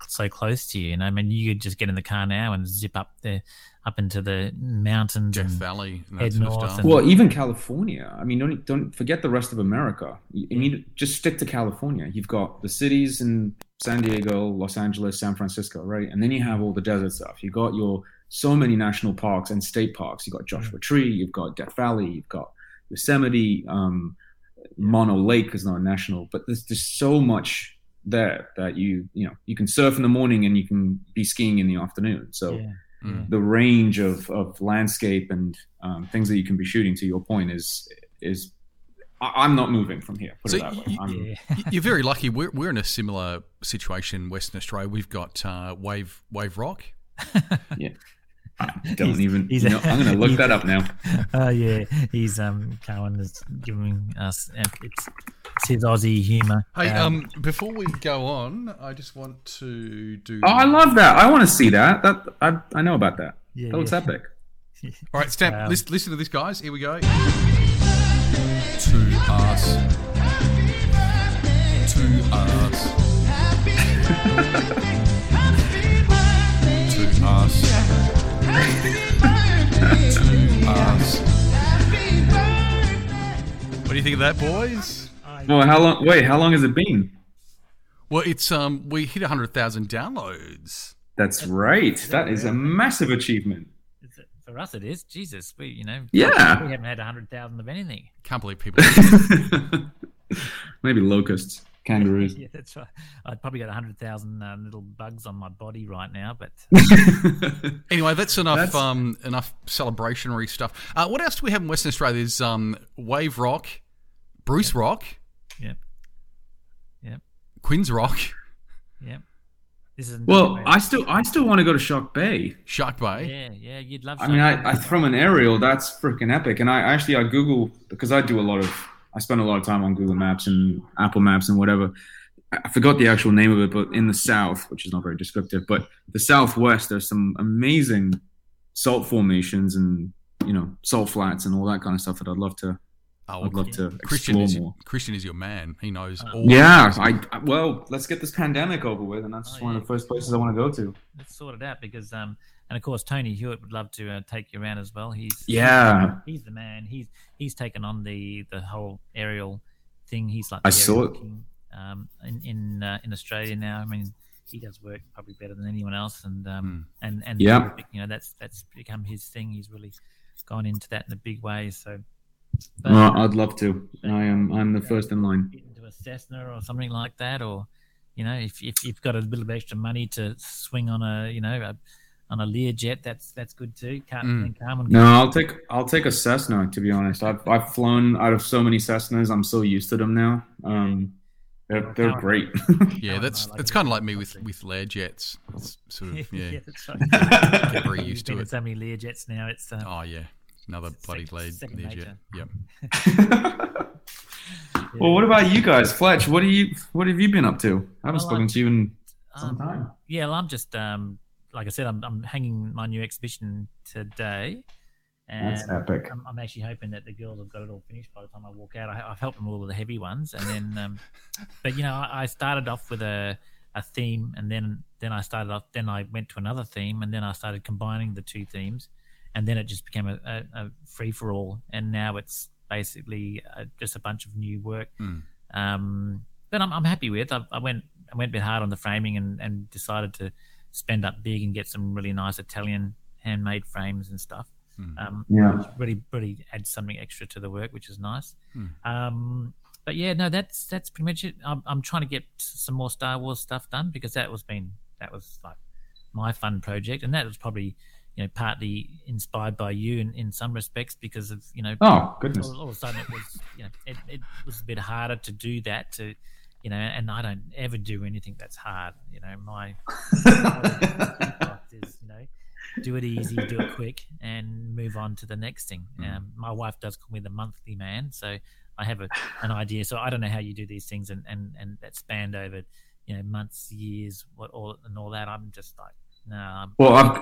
S4: so close to you. And I mean, you could just get in the car now and zip up there, up into the mountains
S2: Death
S4: and
S2: Valley and
S4: head
S2: that sort of
S4: north
S2: stuff.
S4: and-
S3: Well, even California. I mean, don't don't forget the rest of America. You, you need to just stick to California. You've got the cities in San Diego, Los Angeles, San Francisco, right? And then you have all the desert stuff. You've got your so many national parks and state parks. You've got Joshua Tree. You've got Death Valley. You've got Yosemite. Um, Mono Lake is not a national, but there's just so much there that you you know you can surf in the morning and you can be skiing in the afternoon. So
S4: yeah.
S2: Mm.
S3: the range of, of landscape and um, things that you can be shooting to your point is is I- I'm not moving from here. Put
S2: So
S3: it that way.
S2: y-
S3: I'm,
S4: Yeah.
S2: Y- You're very lucky. We're, we're in a similar situation in Western Australia. We've got uh, Wave Wave Rock.
S3: I don't
S4: He's-
S3: even.
S4: he's-
S3: you know, I'm going to look that up now.
S4: Oh yeah, he's um Cowan is giving us uh, it's, it's his Aussie humour.
S2: Hey, um, before we go on, I just want to do.
S3: Oh, I love that. I want to see that. That I, I know about that.
S4: Yeah,
S3: that looks
S4: yeah.
S3: epic.
S2: All right, Stamp.
S4: Um,
S2: listen, listen to this, guys. Here we go. To us. To us. to us. To us. What do you think of that, boys?
S3: Well, how long? Wait, how long has it been?
S2: Well, it's um, we hit hundred thousand downloads.
S3: That's right. That is a massive achievement.
S4: It's- for us, it is Jesus. We you know
S3: Yeah.
S4: we haven't had a hundred thousand of anything.
S2: Can't believe people.
S3: Maybe locusts. Kangaroos.
S4: yeah, that's right. I'd probably got hundred thousand uh, little bugs on my body right now, but
S2: Anyway, that's enough
S3: That's-
S2: um, enough celebrationary stuff. Uh, what else do we have in Western Australia? There's um, Wave Rock, Bruce Rock,
S4: yep, yep,
S2: Quinn's Rock,
S4: yep. This is
S3: well, I still I still want to go to Shark Bay.
S2: Shark Bay.
S4: yeah, yeah. You'd love.
S3: I mean,
S4: something.
S3: I, I from an aerial, that's freaking epic. And I actually I Google because I do a lot of I spend a lot of time on Google Maps and Apple Maps and whatever. I I forgot the actual name of it, but in the south, which is not very descriptive, but the southwest, there's some amazing salt formations and you know salt flats and all that kind of stuff that I'd love to.
S2: Oh,
S3: I'd love to
S2: Christian
S3: explore
S2: is
S3: more.
S2: Christian is your man. He knows all.
S3: Yeah, I, I well, let's get this pandemic over with, and that's
S4: Oh,
S3: one of the first places I want to go to.
S4: let's sort it out because um and of course Tony Hewitt would love to uh, take you around as well. He's
S3: Yeah,
S4: he's the man. He's he's taken on the the whole aerial thing. He's like
S3: I saw it.
S4: king, um in in uh, in Australia now. I mean, he does work probably better than anyone else, and um and and
S3: Yeah.
S4: you know that's that's become his thing. He's really gone into that in a big way. So. But,
S3: well, I'd love to. I am. I'm the first in line.
S4: get into a Cessna or something like that, or you know, if, if you've got a little bit of extra money to swing on a you know a, on a Learjet, that's that's good too. Can't
S2: Mm.
S4: then Carmen
S3: No, I'll take I'll take a Cessna. To be honest, I've I've flown out of so many Cessnas. I'm so used to them now. Um, they're they're great.
S2: Yeah, that's
S4: like
S2: it's kind of like me with with Learjets. It's sort of yeah.
S4: that's right.
S2: Get very used to
S4: in
S2: it.
S4: so many Learjets now. It's uh,
S2: Oh yeah, another bloody
S4: second-
S2: lead
S4: second
S2: Learjet.
S4: nature.
S2: Yep.
S3: well, what about you guys, Fletch? What do you what have you been up to? I haven't
S4: Well,
S3: spoken
S4: I'm-
S3: to you in some
S4: um,
S3: time.
S4: yeah, well, I'm just um, like I said, I'm, I'm hanging my new exhibition today. And
S3: That's epic.
S4: I'm, I'm actually hoping that the girls have got it all finished by the time I walk out. I, I've helped them all with the heavy ones, and then, um, but you know, I, I started off with a, a theme, and then then I started off. Then I went to another theme, and then I started combining the two themes, and then it just became a, a, a free for all. And now it's basically uh, just a bunch of new work.
S2: Mm.
S4: Um, but I'm, I'm happy with. I, I went I went a bit hard on the framing, and, and decided to spend up big and get some really nice Italian handmade frames and stuff. Um,
S3: Yeah.
S4: which really really adds something extra to the work, which is nice.
S2: Hmm.
S4: Um, but yeah, no, that's that's pretty much it. I'm, I'm trying to get some more Star Wars stuff done because that was been that was like my fun project, and that was probably you know partly inspired by you in, in some respects because of you know
S3: Oh goodness.
S4: all, all of a sudden it was you know it, it was a bit harder to do that to you know and I don't ever do anything that's hard you know my is you know do it easy do it quick and move on to the next thing. Um, my wife does call me the monthly man so I have a, an idea. So I don't know how you do these things and and and that spanned over you know months years what all and all that. I'm just like no I'm
S3: Well, I've,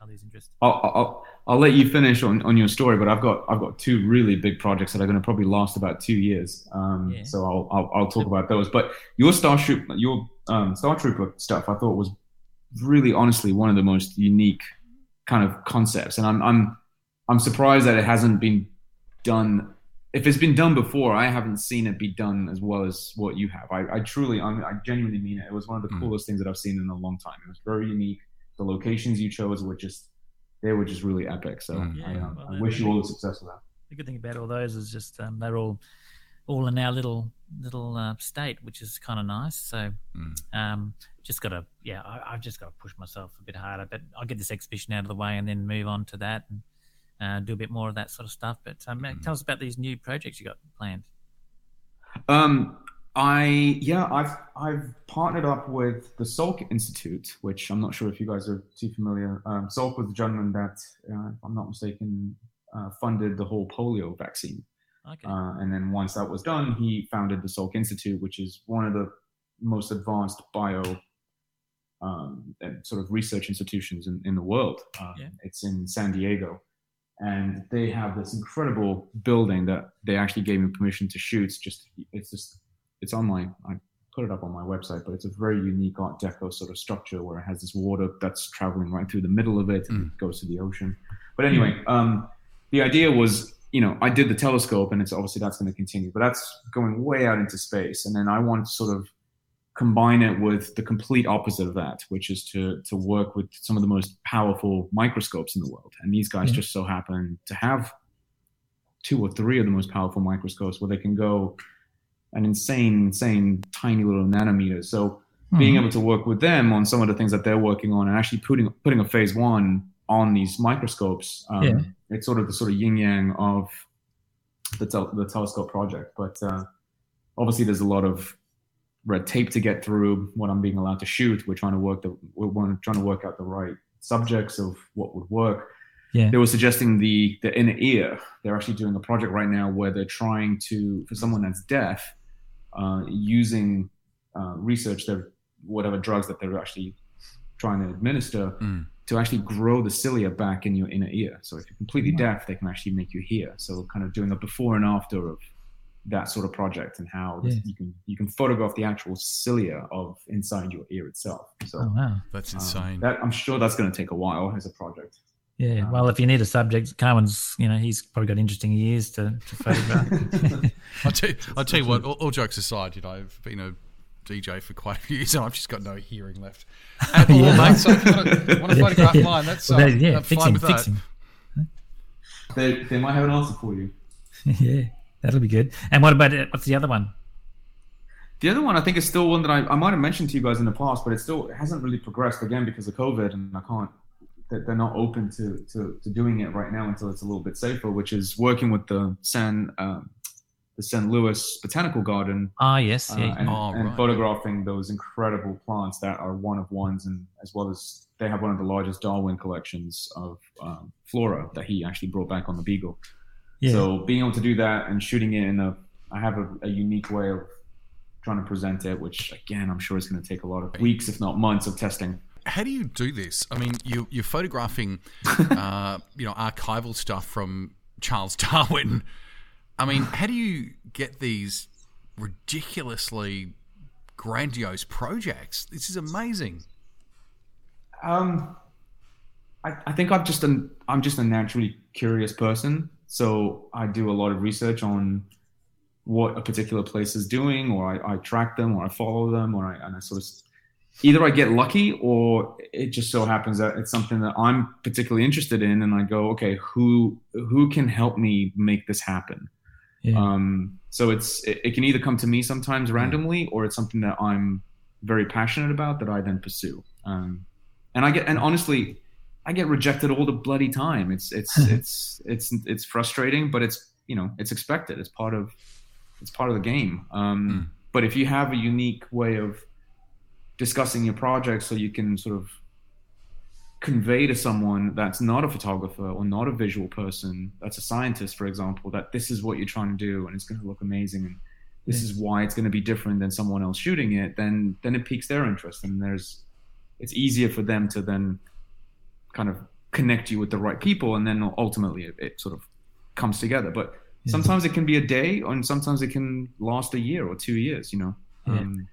S4: I lose interest
S3: I'll, I'll I'll let you finish on, on your story, but I've got I've got two really big projects that are going to probably last about two years. Um,
S4: Yeah.
S3: So I'll, I'll I'll talk about those. But your Star your um, Star Trooper stuff, I thought was really honestly one of the most unique kind of concepts, and I'm I'm I'm surprised that it hasn't been done. If it's been done before, I haven't seen it be done as well as what you have. I, I truly, I'm, I genuinely mean it. It was one of the
S2: Mm.
S3: coolest things that I've seen in a long time. It was very unique. The locations you chose were just they were just really epic. So
S2: Mm.
S3: I, um,
S4: well,
S3: I wish you all the success with that.
S4: the good thing about all those is just um, they're all all in our little little uh, state, which is kind of nice. So
S2: Mm.
S4: um, just got to yeah, I, I've just got to push myself a bit harder. But I'll get this exhibition out of the way and then move on to that and uh, do a bit more of that sort of stuff. But um, tell us about these new projects you got planned.
S3: Um, I yeah, I've I've partnered up with the Salk Institute, which I'm not sure if you guys are too familiar. Um, Salk was the gentleman that, uh, if I'm not mistaken, uh, funded the whole polio vaccine.
S4: Okay.
S3: Uh, and then once that was done, he founded the Salk Institute, which is one of the most advanced bio um, and sort of research institutions in, in the world. Um,
S4: Yeah.
S3: It's in San Diego. And they have this incredible building that they actually gave me permission to shoot. It's Just it's just it's on my I put it up on my website, but it's a very unique Art Deco sort of structure where it has this water that's traveling right through the middle of it. And it goes to the ocean. But anyway, mm. um, the idea was, you know, I did the telescope, and it's obviously that's going to continue, but that's going way out into space, and then I want to sort of combine it with the complete opposite of that, which is to to work with some of the most powerful microscopes in the world, and these guys
S4: Yeah.
S3: just so happen to have two or three of the most powerful microscopes where they can go an insane, insane, tiny little nanometer. So being
S4: Mhm.
S3: able to work with them on some of the things that they're working on and actually putting putting a Phase One on these microscopes, um,
S4: Yeah.
S3: it's sort of the sort of yin yang of the tel- the telescope project. But uh, obviously, there's a lot of red tape to get through. What I'm being allowed to shoot, we're trying to work the we're trying to work out the right subjects of what would work.
S4: Yeah.
S3: They were suggesting the the inner ear. They're actually doing a project right now where they're trying to for someone that's deaf, uh, using uh, research their whatever drugs that they're actually trying to administer
S2: Mm.
S3: to actually grow the cilia back in your inner ear. So if you're completely deaf, they can actually make you hear. So kind of doing a before and after of that sort of project and how
S4: Yeah.
S3: you can you can photograph the actual cilia of inside your ear itself. So
S4: Oh wow.
S2: That's
S3: um,
S2: insane.
S3: that I'm sure that's going to take a while as a project.
S4: Yeah.
S3: Um,
S4: Well, if you need a subject, Carmen's, you know, he's probably got interesting ears to, to photograph.
S2: I'll tell, I'll tell you what, all, all jokes aside, you know, I've been a DJ for quite a few years and I've just got no hearing left at all,
S4: Yeah.
S2: mate. So if you want to, want to photograph
S4: Yeah.
S2: mine, that's, uh,
S4: Well, that- yeah,
S2: I'm
S4: fix
S2: fine with
S4: fix
S2: that.
S3: They, they might have an answer for you.
S4: yeah, that'll be good. And what about it? What's the other one?
S3: The other one, I think, is still one that I, I might have mentioned to you guys in the past, but it still it hasn't really progressed again because of COVID, and I can't. That They're not open to, to, to doing it right now until it's a little bit safer, which is working with the San um, the St. Louis Botanical Garden
S4: Ah, yes.
S3: uh,
S4: Yeah.
S3: and,
S2: Oh,
S3: and
S2: right.
S3: photographing those incredible plants that are one of ones, and as well as they have one of the largest Darwin collections of um, flora that he actually brought back on the Beagle.
S4: yeah.
S3: So being able to do that and shooting it in a, I have a, a unique way of trying to present it, which again I'm sure is going to take a lot of weeks, if not months, of testing.
S2: How do you do this? I mean, you, you're photographing, uh, you know, archival stuff from Charles Darwin. I mean, how do you get these ridiculously grandiose projects? This is amazing.
S3: Um, I, I think I'm just an I'm just a naturally curious person, so I do a lot of research on what a particular place is doing, or I, I track them, or I follow them, or I and I sort of either I get lucky, or it just so happens that it's something that I'm particularly interested in, and I go, okay, who who can help me make this happen?
S4: yeah.
S3: Um, so it's it, it can either come to me sometimes randomly, or it's something that I'm very passionate about that I then pursue. Um, and I get and honestly, I get rejected all the bloody time. It's it's it's it's it's frustrating, but it's you know it's expected. It's part of it's part of the game. Um, But if you have a unique way of discussing your project, so you can sort of convey to someone that's not a photographer or not a visual person, that's a scientist, for example, that this is what you're trying to do and it's going to look amazing and this is why it's going to be different than someone else shooting it, then then it piques their interest and there's it's easier for them to then kind of connect you with the right people and then ultimately it, it sort of comes together. But sometimes it can be a day and sometimes it can last a year or two years, you know.
S4: Yeah.
S3: Um,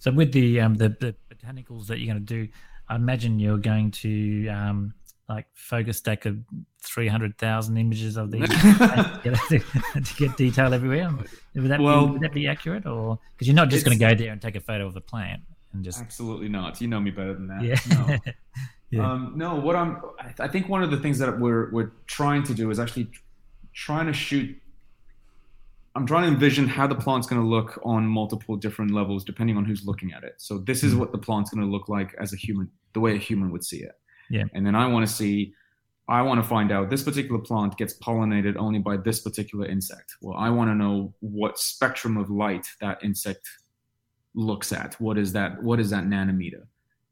S4: So with the um, the, the botanicals that you're going to do, I imagine you're going to um, like focus stack of three hundred thousand images of these to, get, to get detail everywhere. Would that
S3: Well,
S4: be, would that be accurate, or because you're not just going to go there and take a photo of a plant and just
S3: Absolutely not. You know me better than that.
S4: yeah
S3: No.
S4: Yeah.
S3: Um, no, what I'm, I- I think one of the things that we're we're trying to do is actually trying to shoot. I'm trying to envision how the plant's going to look on multiple different levels, depending on who's looking at it. So this is hmm. what the plant's going to look like as a human, the way a human would see it.
S4: Yeah.
S3: And then I want to see, I want to find out this particular plant gets pollinated only by this particular insect. Well, I want to know what spectrum of light that insect looks at. What is that? What is that nanometer?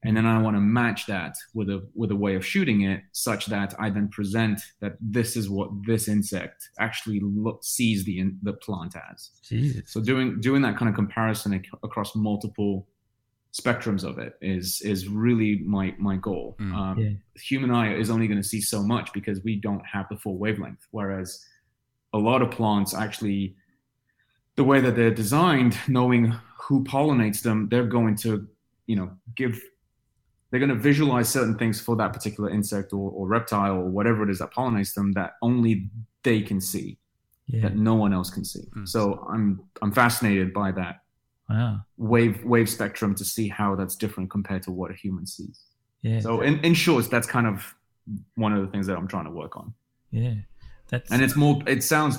S3: And then I want to match that with a with a way of shooting it such that I then present that this is what this insect actually look, sees the in, the plant as.
S4: Jesus.
S3: So doing doing that kind of comparison ac- across multiple spectrums of it is is really my my goal.
S2: Mm.
S3: Um,
S4: Yeah.
S3: Human eye is only going to see so much because we don't have the full wavelength, whereas a lot of plants actually the way that they're designed, knowing who pollinates them, they're going to, you know, give they're going to visualize certain things for that particular insect or, or reptile or whatever it is that pollinates them that only they can see
S4: Yeah.
S3: that no one else can see
S2: Mm.
S3: so i'm i'm fascinated by that
S4: Wow.
S3: wave wave spectrum to see how that's different compared to what a human sees
S4: Yeah.
S3: so in, in short that's kind of one of the things that i'm trying to work on
S4: yeah. That's
S3: and it's more it sounds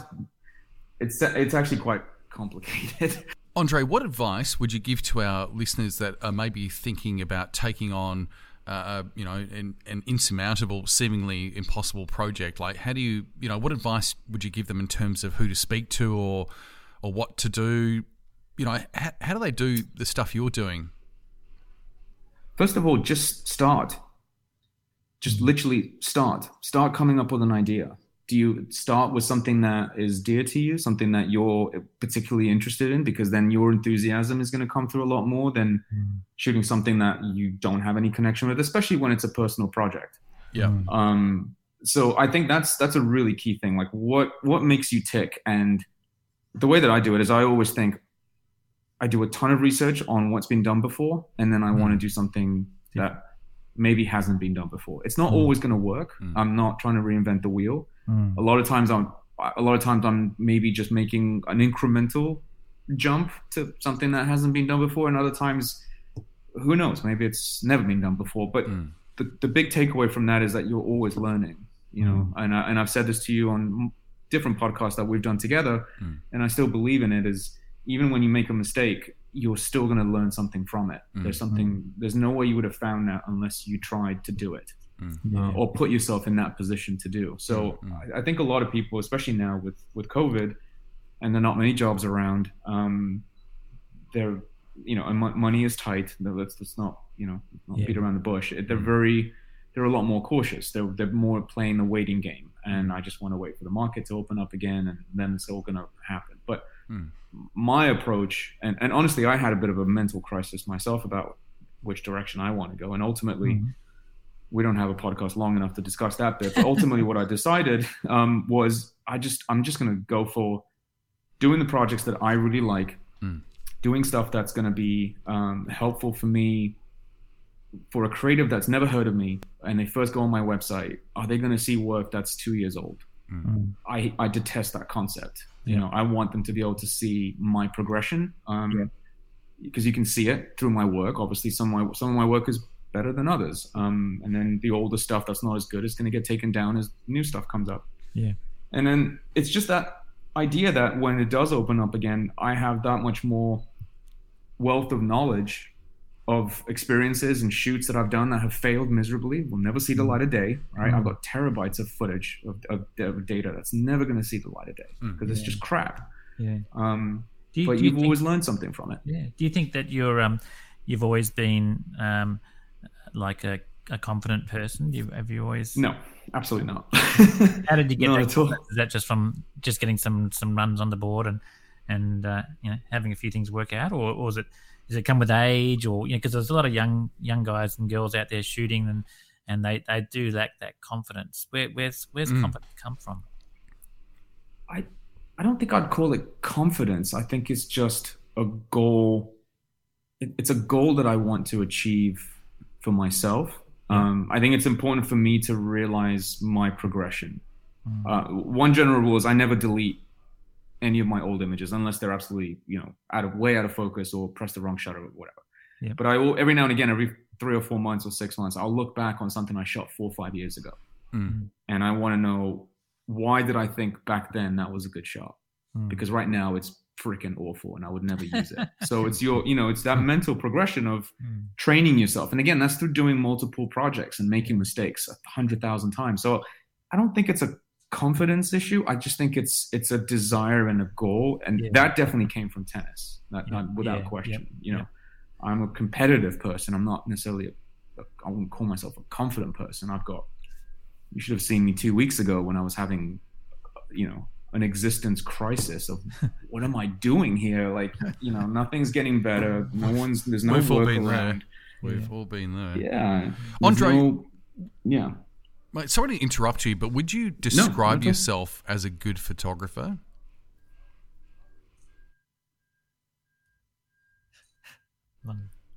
S3: it's it's actually quite complicated
S2: Andre, what advice would you give to our listeners that are maybe thinking about taking on, uh, you know, an, an, insurmountable, seemingly impossible project? Like, how do you, you know, what advice would you give them in terms of who to speak to or, or what to do? You know, how, how do they do the stuff you're doing?
S3: First of all, just start. Just literally start. Start coming up with an idea do you start with something that is dear to you, something that you're particularly interested in, because then your enthusiasm is going to come through a lot more than mm. shooting something that you don't have any connection with, especially when it's a personal project.
S2: Yeah.
S3: Mm. Um, so I think that's that's a really key thing. Like, what what makes you tick? And the way that I do it is, I always think I do a ton of research on what's been done before, and then I mm. want to do something yeah. that maybe hasn't been done before. It's not mm. always going to work. Mm. I'm not trying to reinvent the wheel Mm. A lot of times I'm a lot of times I'm maybe just making an incremental jump to something that hasn't been done before, and other times, who knows? Maybe it's never been done before. But mm. the the big takeaway from that is that you're always learning. You know, mm. and I, and I've said this to you on different podcasts that we've done together, mm. and I still believe in it. Is even when you make a mistake, you're still going to learn something from it. Mm. There's something. There's no way you would have found that unless you tried to do it mm. uh, or put yourself in that position to do. So mm. I, I, think a lot of people, especially now with with COVID, and there are not many jobs around, um, they're you know, money is tight. Let's let's not you know not yeah. beat around the bush. They're mm. very they're a lot more cautious. They're they're more playing the waiting game, and I just want to wait for the market to open up again, and then it's all going to happen. But mm. my approach, and, and honestly, I had a bit of a mental crisis myself about which direction I want to go, and ultimately, mm we don't have a podcast long enough to discuss that bit. But ultimately, what I decided um, was I just I'm just going to go for doing the projects that I really like, mm. doing stuff that's going to be um, helpful for me. For a creative that's never heard of me, and they first go on my website, are they going to see work that's two years old? Mm. I I detest that concept. Yeah. You know, I want them to be able to see my progression. Um, yeah because you can see it through my work. Obviously, some of my some of my work is better than others. Um, and then the older stuff that's not as good is going to get taken down as new stuff comes up.
S4: Yeah.
S3: And then it's just that idea that when it does open up again, I have that much more wealth of knowledge of experiences and shoots that I've done that have failed miserably, will never see the light of day. Right? Mm. I've got terabytes of footage of, of, of data that's never going to see the light of day because mm. it's just crap.
S4: Yeah.
S3: Um, you, but you've you always learned something from it.
S4: Yeah. Do you think that you're um, you've always been um, like a, a confident person? You, have you always?
S3: No, absolutely not.
S4: How did you get that? Is that just from just getting some some runs on the board and and uh, you know having a few things work out, or, or is it does it come with age, or you know because there's a lot of young young guys and girls out there shooting and and they, they do lack that confidence. Where where's where's mm. confidence come from?
S3: I I don't think I'd call it confidence. I think it's just a goal. It's a goal that I want to achieve for myself. Um, I think it's important for me to realize my progression. Mm. Uh, one general rule is I never delete any of my old images unless they're absolutely, you know, out of way out of focus or press the wrong shutter or whatever.
S4: Yeah.
S3: But I will every now and again, every three or four months or six months, I'll look back on something I shot four or five years ago,
S2: mm.
S3: and I want to know why did I think back then that was a good shot? Mm. Because right now it's freaking awful and I would never use it. so it's your, you know, it's that mental progression of mm. training yourself. And again, that's through doing multiple projects and making mistakes a hundred thousand times. So I don't think it's a confidence issue. I just think it's it's a desire and a goal. And yeah. that definitely came from tennis, not, yeah. not without yeah. question. You know, I'm a competitive person. I'm not necessarily a, a, I wouldn't call myself a confident person. I've got you should have seen me two weeks ago when I was having, you know, an existence crisis of what am I doing here? Like, you know, nothing's getting better. No one's there's no
S2: We've
S3: work
S2: all been
S3: around.
S2: There. We've yeah. all been there.
S3: Yeah,
S2: Andre.
S3: No, yeah.
S2: Mate, sorry to interrupt you, but would you describe no, yourself as a good photographer?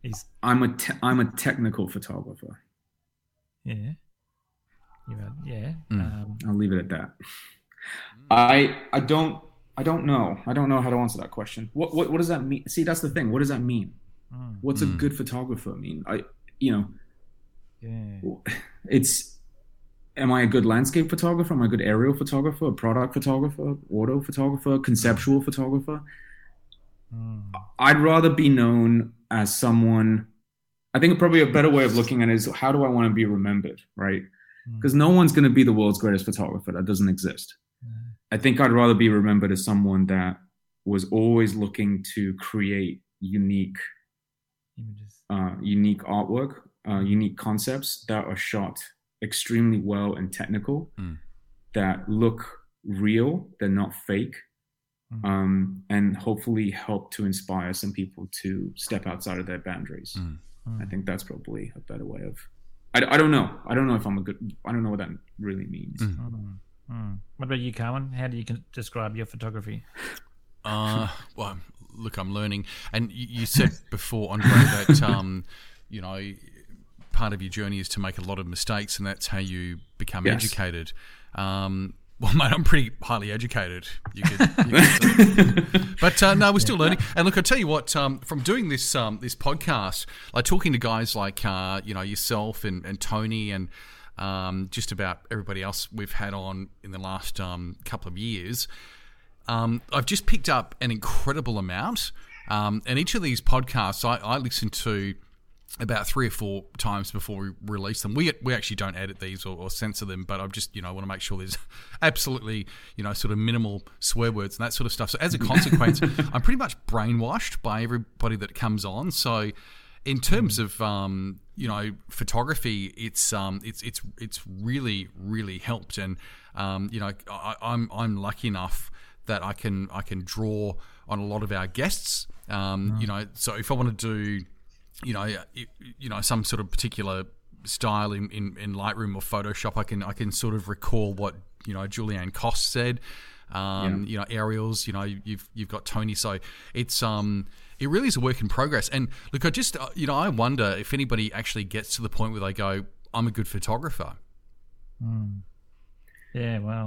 S4: He's...
S3: I'm a te- I'm a technical photographer.
S4: Yeah. Yeah.
S3: Mm. Um, I'll leave it at that. I I don't I don't know. I don't know how to answer that question. What what what does that mean? See, that's the thing. What does that mean? Mm. What's a hmm. good photographer mean? I you know.
S4: Yeah.
S3: It's am I a good landscape photographer? Am I a good aerial photographer? A product photographer? Auto photographer? Conceptual photographer? I'd rather be known as someone. I think probably a better way of looking at it is how do I want to be remembered, right? Because no one's going to be the world's greatest photographer. That doesn't exist. I think I'd rather be remembered as someone that was always looking to create unique,
S4: Images.
S3: uh, unique artwork, uh, unique concepts that are shot extremely well and technical,
S2: Mm.
S3: that look real, they're not fake,
S4: Mm.
S3: um, and hopefully help to inspire some people to step outside of their boundaries.
S2: Mm.
S3: I think that's probably a better way of. I, I don't know. I don't know if I'm a good. I don't know what that really means.
S2: Mm.
S4: What about you, Carmen? How do you describe your photography?
S2: Uh, well, look, I'm learning. And you, you said before, Andre, that um, you know, part of your journey is to make a lot of mistakes, and that's how you become
S3: Yes.
S2: educated. Um, well, mate, I'm pretty highly educated. You could, you could but uh, no, we're still learning. And look, I tell you what, um, from doing this um, this podcast, like talking to guys like uh, you know yourself and, and Tony and um, just about everybody else we've had on in the last um, couple of years, um, I've just picked up an incredible amount. Um, and each of these podcasts, I, I listen to about three or four times before we release them. We we actually don't edit these or, or censor them, but I'm just you know want to make sure there's absolutely you know sort of minimal swear words and that sort of stuff. So as a consequence, I'm pretty much brainwashed by everybody that comes on. So in terms of um, you know photography, it's um, it's it's it's really really helped, and um, you know I, I'm I'm lucky enough that I can I can draw on a lot of our guests. Um, You know, so if I want to do you know, you, you know, some sort of particular style in, in, in Lightroom or Photoshop, I can I can sort of recall what you know Julieanne Kost said. Um, You know, aerials. You know, you've you've got Tony. So it's um it really is a work in progress. And look, I just uh, you know I wonder if anybody actually gets to the point where they go, I'm a good photographer.
S4: Yeah, well,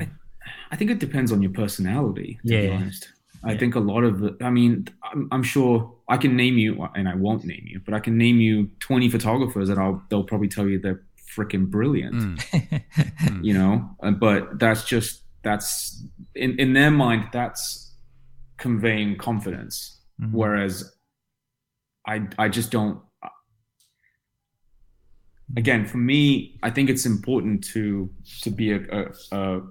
S3: I think it depends on your personality. To be
S4: Yeah.
S3: honest, I think a lot of the. I mean, I'm, I'm sure I can name you, and I won't name you, but I can name you 20 photographers that I'll. They'll probably tell you they're freaking brilliant.
S2: Mm.
S3: You know, Uh, but that's just that's in in their mind that's conveying confidence,
S4: Mhm.
S3: whereas I I just don't. Again, for me, I think it's important to to be a, a, a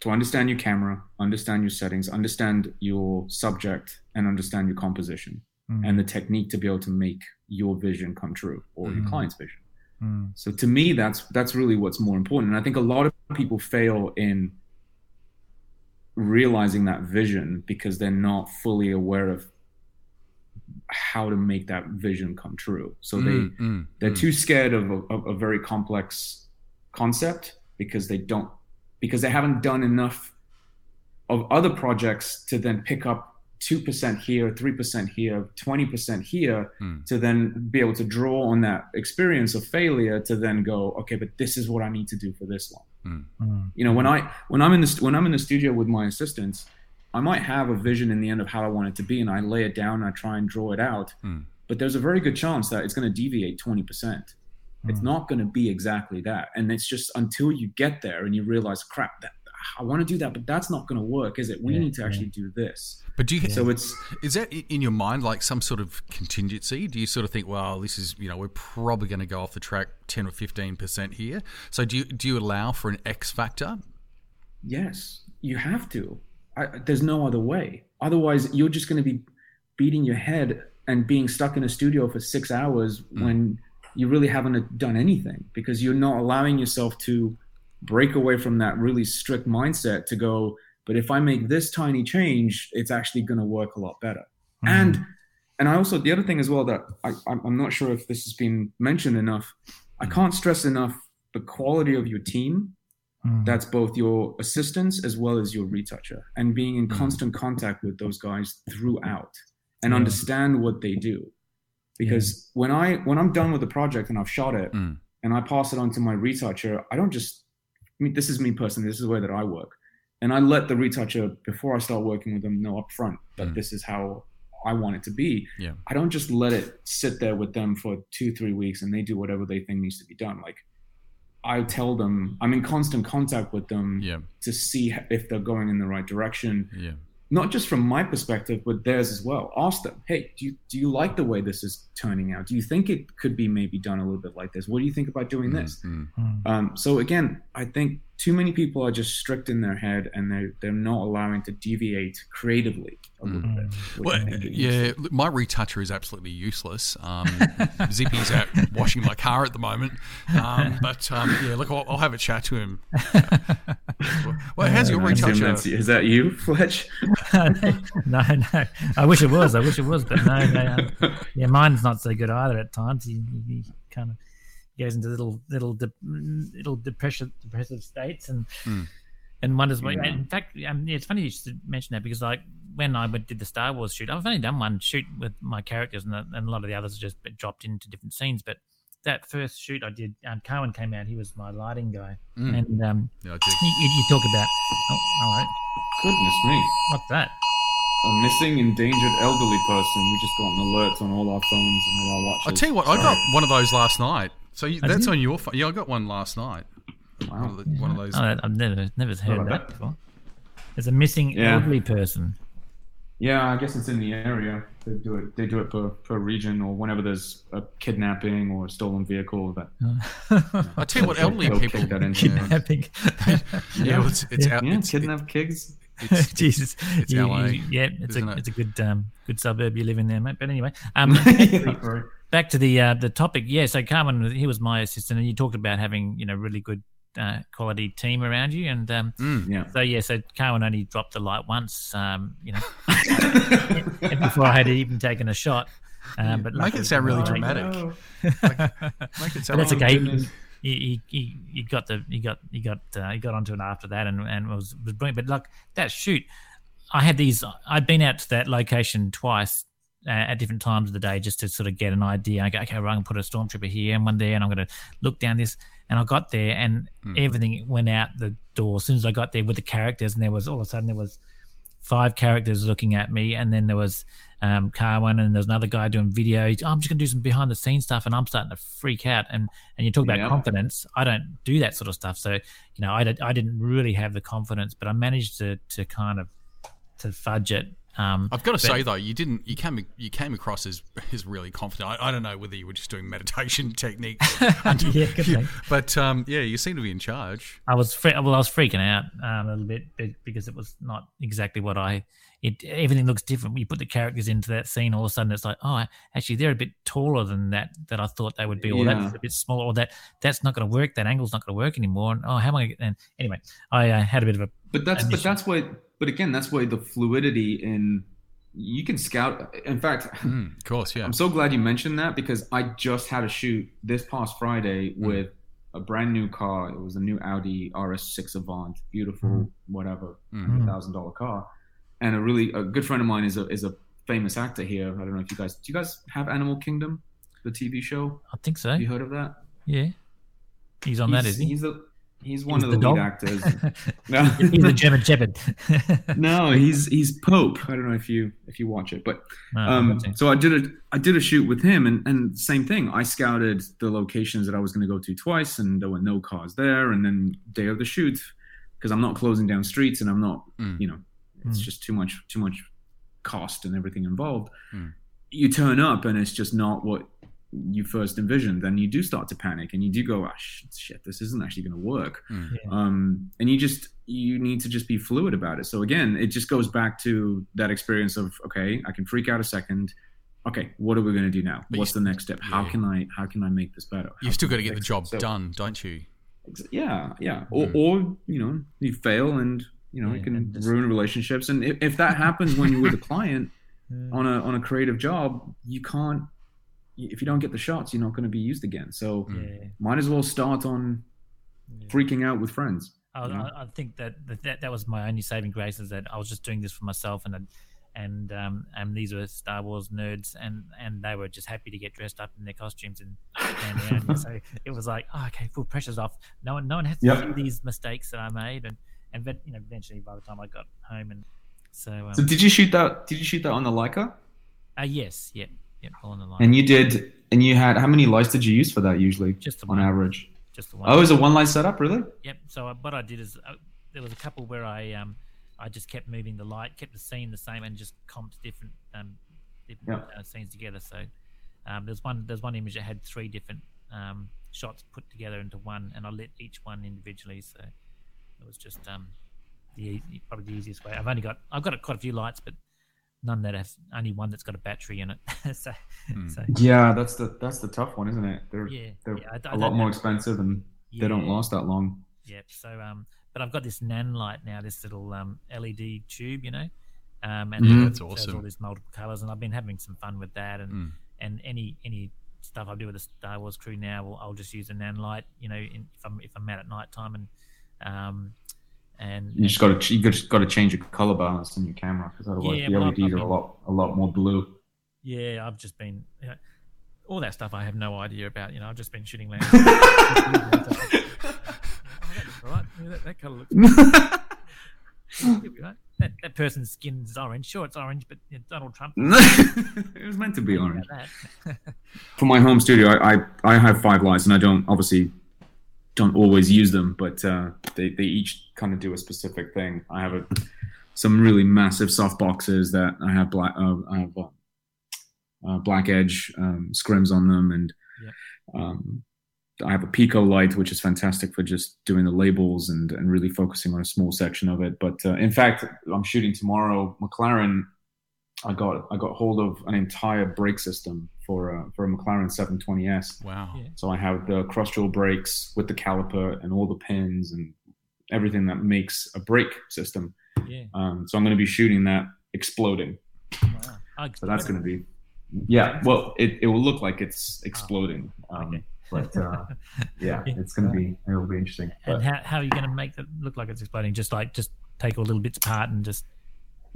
S3: to understand your camera, understand your settings, understand your subject, and understand your composition
S4: Mm.
S3: and the technique to be able to make your vision come true or your
S4: Mhm.
S3: client's vision.
S4: Mm.
S3: So to me, that's that's really what's more important. And I think a lot of people fail in realizing that vision because they're not fully aware of how to make that vision come true. So they
S2: Mm, mm,
S3: they're
S2: mm.
S3: too scared of a, of a very complex concept because they don't because they haven't done enough of other projects to then pick up 2% here 3% here 20% here
S2: Hmm.
S3: to then be able to draw on that experience of failure to then go okay but this is what i need to do for this one
S4: Mm.
S3: you know when i when i'm in the when i'm in the studio with my assistants i might have a vision in the end of how i want it to be and i lay it down and i try and draw it out
S2: Hmm.
S3: but there's a very good chance that it's going to deviate 20% it's not going to be exactly that and it's just until you get there and you realize crap that i want to do that but that's not going to work is it we
S4: Yeah,
S3: need to actually do this
S2: But do you
S3: so it's
S2: Is that in your mind like some sort of contingency? Do you sort of think, well, this is you know we're probably going to go off the track ten or fifteen percent here? So do you do you allow for an X factor?
S3: Yes, you have to. I, there's no other way. Otherwise, you're just going to be beating your head and being stuck in a studio for six hours hmm. when you really haven't done anything because you're not allowing yourself to break away from that really strict mindset to go. But if I make this tiny change, it's actually going to work a lot better. Hmm. And and I also the other thing as well that I, I'm I'm not sure if this has been mentioned enough. I hmm. can't stress enough the quality of your team
S4: Mm.
S3: that's both your assistants as well as your retoucher and being in constant contact with those guys throughout and
S4: Yeah.
S3: understand what they do because when i when i'm done with the project and i've shot it
S2: Mm.
S3: and i pass it on to my retoucher i don't just I mean, this is me personally this is the way that i work and i let the retoucher before i start working with them know up front that
S2: Mm.
S3: this is how i want it to be
S2: Yeah.
S3: i don't just let it sit there with them for two three weeks and they do whatever they think needs to be done like i tell them i'm in constant contact with them
S2: Yeah.
S3: to see if they're going in the right direction.
S2: Yeah.
S3: not just from my perspective, but theirs as well. Ask them, hey, do you do you like the way this is turning out? Do you think it could be maybe done a little bit like this? What do you think about doing this?
S2: Mm-hmm.
S3: Um, so again, I think too many people are just strict in their head, and they're they're not allowing to deviate creatively a little bit.
S2: Well,
S3: I think it needs
S2: yeah, my retoucher is absolutely useless. Um, Zippy's out washing my car at the moment, um, but um, yeah, look, I'll, I'll have a chat to him. well, how's your retoucher?
S3: Is that you, Fletch?
S4: no, no. I wish it was. I wish it was, but no. no um, yeah, mine's not so good either. At times, he, he, he kind of goes into little little de- little depressive depressive states and and wonders why.
S3: Yeah.
S4: In fact, um, yeah, it's funny you should mention that because like when I went, did the Star Wars shoot, I've only done one shoot with my characters, and, the, and a lot of the others are just been dropped into different scenes. But that first shoot I did, um, Cohen came out. He was my lighting guy, and um,
S2: Yeah,
S4: you, you you talk about. Oh, all right.
S3: Goodness me.
S4: What's that?
S3: A missing, endangered elderly person. We just got an alert on all our phones and all our watches.
S2: I tell you what, I got one of those last night. So you,
S4: Oh,
S2: that's on your phone. Yeah, I got one last night. One of, the, one of those.
S4: Oh, I've never never heard of that
S3: that?
S4: before. There's a missing
S3: Yeah.
S4: elderly person.
S3: Yeah, I guess it's in the area. They do it. They do it per, per region, or whenever there's a kidnapping or a stolen vehicle. That oh.
S2: I tell you what, elderly
S3: they'll
S2: people.
S3: that in.
S4: Kidnapping.
S2: Yeah, well, it's, it's, out,
S3: Yeah,
S2: it's,
S3: kidnap kids.
S2: it's,
S4: Jesus.
S2: it's
S4: You-
S2: LA,
S4: you- yeah, it's a
S2: it?
S4: it's a good um good suburb you live in there, mate. But anyway, um, back to the uh, the topic. Yeah, so Carmen, he was my assistant, and you talked about having you know really good uh, quality team around you, and um,
S2: Mm.
S3: Yeah.
S4: so yeah, so Carmen only dropped the light once, um, you know, before I had even taken a shot. Um, but
S2: Make it sound really dramatic.
S3: no.
S2: Make it
S4: But
S2: sound
S4: that's
S2: like-
S4: okay. He, he, he, got the he got he got uh, he got onto it after that and and was was brilliant. But like that shoot, I had these. I'd been out to that location twice uh, at different times of the day just to sort of get an idea. I go, okay, right, I'm gonna put a stormtrooper here and one there, and I'm gonna look down this. And I got there, and everything went out the door as soon as I got there with the characters. And there was all of a sudden there was five characters looking at me, and then there was um, Carwin, and there's another guy doing video. "Oh, I'm just gonna do some behind the scenes stuff, and I'm starting to freak out. And and you talk about
S3: Yeah.
S4: confidence. I don't do that sort of stuff, so you know I, did, I didn't really have the confidence, but I managed to to kind of to fudge it. Um,
S2: I've got to
S4: but-
S2: say though, you didn't. You came. You came across as as really confident. I, I don't know whether you were just doing meditation techniques,
S4: yeah, thing.
S2: but um, yeah, you seem to be in charge.
S4: I was fre- well, I was freaking out um, a little bit because it was not exactly what I. It everything looks different. When you put the characters into that scene, all of a sudden it's like, oh, actually they're a bit taller than that that I thought they would be, or
S3: Yeah.
S4: that's a bit smaller, or that that's not going to work. That angle's not going to work anymore. And oh, how am I? Gonna, and anyway, I uh, had a bit of a
S3: But that's but that's why. But again, that's why the fluidity in you can scout. In fact,
S2: Mm, of course, yeah.
S3: I'm so glad you mentioned that because I just had a shoot this past Friday with a brand new car. It was a new Audi RS6 Avant, beautiful, whatever,
S2: Mm.
S3: thousand dollar car, and a really a good friend of mine is a is a famous actor here. I don't know if you guys do you guys have Animal Kingdom, the TV show?
S4: I think so.
S3: Have you heard of that?
S4: Yeah, he's on that,
S3: he's,
S4: is he?
S3: He's a he's one
S4: He's
S3: of
S4: the
S3: the, lead actors. no,
S4: he's the German Shepherd.
S3: no, he's he's Pope. I don't know if you if you watch it, but
S4: No,
S3: um,
S4: to.
S3: so I did a I did a shoot with him, and and same thing. I scouted the locations that I was going to go to twice, and there were no cars there. And then day of the shoot, because I'm not closing down streets, and I'm not,
S2: Mm.
S3: you know, it's
S4: Mm.
S3: just too much too much cost and everything involved.
S2: Mm.
S3: You turn up, and it's just not what you first envisioned. Then you do start to panic, and you do go, "Ah, shit, shit this isn't actually going to work."
S2: Mm.
S4: Yeah.
S3: um, and you just you need to just be fluid about it so again it just goes back to that experience of okay i can freak out a second okay what are we going to do now
S2: But you
S3: what's the next step how can i how can i make this better How
S2: You've still got to get the job
S3: So-
S2: done, don't you?
S3: yeah yeah or,
S2: Mm.
S3: or you know you fail and you know
S4: Yeah,
S3: it can
S4: just-
S3: ruin relationships and if, if that happens when you're with a client
S4: Yeah.
S3: on a on a creative job you can't if you don't get the shots you're not going to be used again so
S2: Mm.
S4: yeah.
S3: might as well start on
S4: Yeah.
S3: freaking out with friends
S4: I,
S3: Yeah.
S4: I, I think that, that that that was my only saving grace is that I was just doing this for myself and then- and um and these were Star Wars nerds and and they were just happy to get dressed up in their costumes and stand around. so it was like, oh, okay, full pressure's off. No one no one has to
S3: Yep.
S4: see these mistakes that I made and and you know eventually by the time I got home and so um,
S3: so did you shoot that did you shoot that on the Leica
S4: uh, yes, yep, yep, all on the line.
S3: And you did, and you had how many lights did you use for that usually?
S4: Just the
S3: on average.
S4: just the one.
S3: Oh, is a one light setup really?
S4: Yep. So uh, what I did is uh, there was a couple where I um I just kept moving the light, kept the scene the same, and just comped different um, different
S3: Yeah.
S4: uh, scenes together. So um, there's one there's one image that had three different um, shots put together into one, and I lit each one individually. So it was just um, the probably the easiest way. I've only got I've got quite a few lights, but none that have only one that's got a battery in it. so, so
S3: Yeah, that's the that's the tough one, isn't it? They're
S4: Yeah,
S3: they're
S4: yeah, I d- I
S3: a lot more expensive and they don't last that long.
S4: Yep. So, um, but I've got this Nanlite now, this little um, LED tube, you know, um, and it
S2: That's awesome.
S4: all these multiple colors, and I've been having some fun with that, and
S2: Mm.
S4: and any any stuff I do with the Star Wars crew now, will I'll just use a Nanlite, you know, in, if I'm if I'm out at night time, and um, and
S3: You just got to you just got to change your color balance in your camera because otherwise
S4: Yeah,
S3: the
S4: well, I've-
S3: LEDs
S4: I've
S3: are a lot a lot more blue.
S4: yeah, I've just been. You know, all that stuff I have no idea about. You know, I've just been shooting landscapes. oh, right. Yeah, that, that color looks. right? That, that person's skin's orange. Sure, it's orange, but you know, Donald Trump.
S3: it was meant to be orange. For my home studio, I, I I have five lights and I don't obviously don't always use them, but uh, they they each kind of do a specific thing. I have a some really massive soft boxes that I have black uh, I have uh, uh, black edge um, scrims on them, and
S4: Yeah.
S3: um, I have a Picolite, which is fantastic for just doing the labels and, and really focusing on a small section of it. But uh, in fact, I'm shooting tomorrow. McLaren, I got I got hold of an entire brake system for uh, for a McLaren 720s.
S2: Wow.
S4: Yeah.
S3: So I have the cross jaw brakes with the caliper and all the pins and everything that makes a brake system.
S4: Yeah.
S3: Um, so I'm going to be shooting that exploding.
S4: Wow. Oh,
S3: So that's going to be, yeah. Well, it, it will look like it's exploding. Um,
S4: Okay.
S3: But uh, yeah, it's going to be it will be interesting.
S4: And
S3: But,
S4: how, how are you going to make that look like it's exploding? Just like just take all little bits apart and just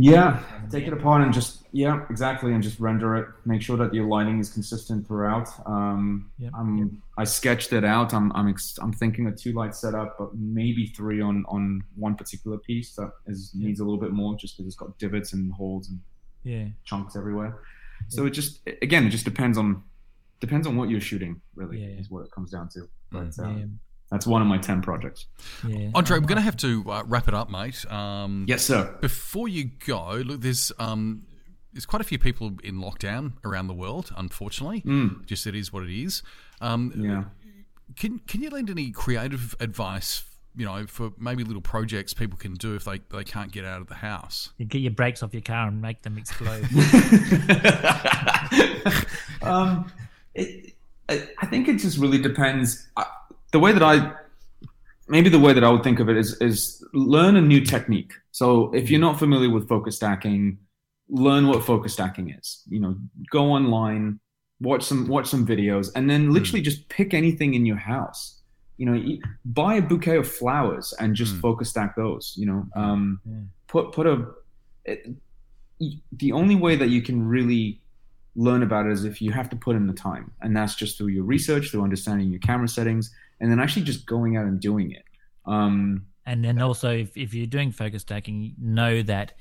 S3: yeah, take it apart and just yeah, exactly, and just render it. Make sure that your lighting is consistent throughout. Um,
S4: Yep,
S3: I'm I sketched it out. I'm I'm ex- I'm thinking a two light setup, but maybe three on on one particular piece that is needs a little bit more, just because it's got divots and holes and
S4: yeah.
S3: chunks everywhere. So it just again, it just depends on depends on what you're shooting. Really,
S4: Yeah.
S3: is what it comes down to. But
S2: Mm.
S4: Yeah.
S3: that's one of my ten projects.
S4: Yeah.
S2: Andre, we're going to have to uh, wrap it up, mate. Um,
S3: Yes, sir.
S2: Before you go, look, there's um, there's quite a few people in lockdown around the world. Unfortunately,
S3: Mm,
S2: just it is what it is. Um,
S3: yeah.
S2: Can can you lend any creative advice? You know, for maybe little projects people can do if they, they can't get out of the house.
S4: You get your brakes off your car and make them explode.
S3: um, it, I, I think it just really depends. The way that I, maybe the way that I would think of it is, is learn a new technique. So if you're not familiar with focus stacking, learn what focus stacking is. You know, go online, watch some watch some videos, and then literally just pick anything in your house. You know, you- buy a bouquet of flowers and just
S2: Mm.
S3: focus stack those. You know, um,
S4: Yeah.
S3: put put a. It, the only way that you can really learn about it is if you have to put in the time, and that's just through your research, through understanding your camera settings, and then actually just going out and doing it. Um,
S4: And then also, if, if you're doing focus stacking, know that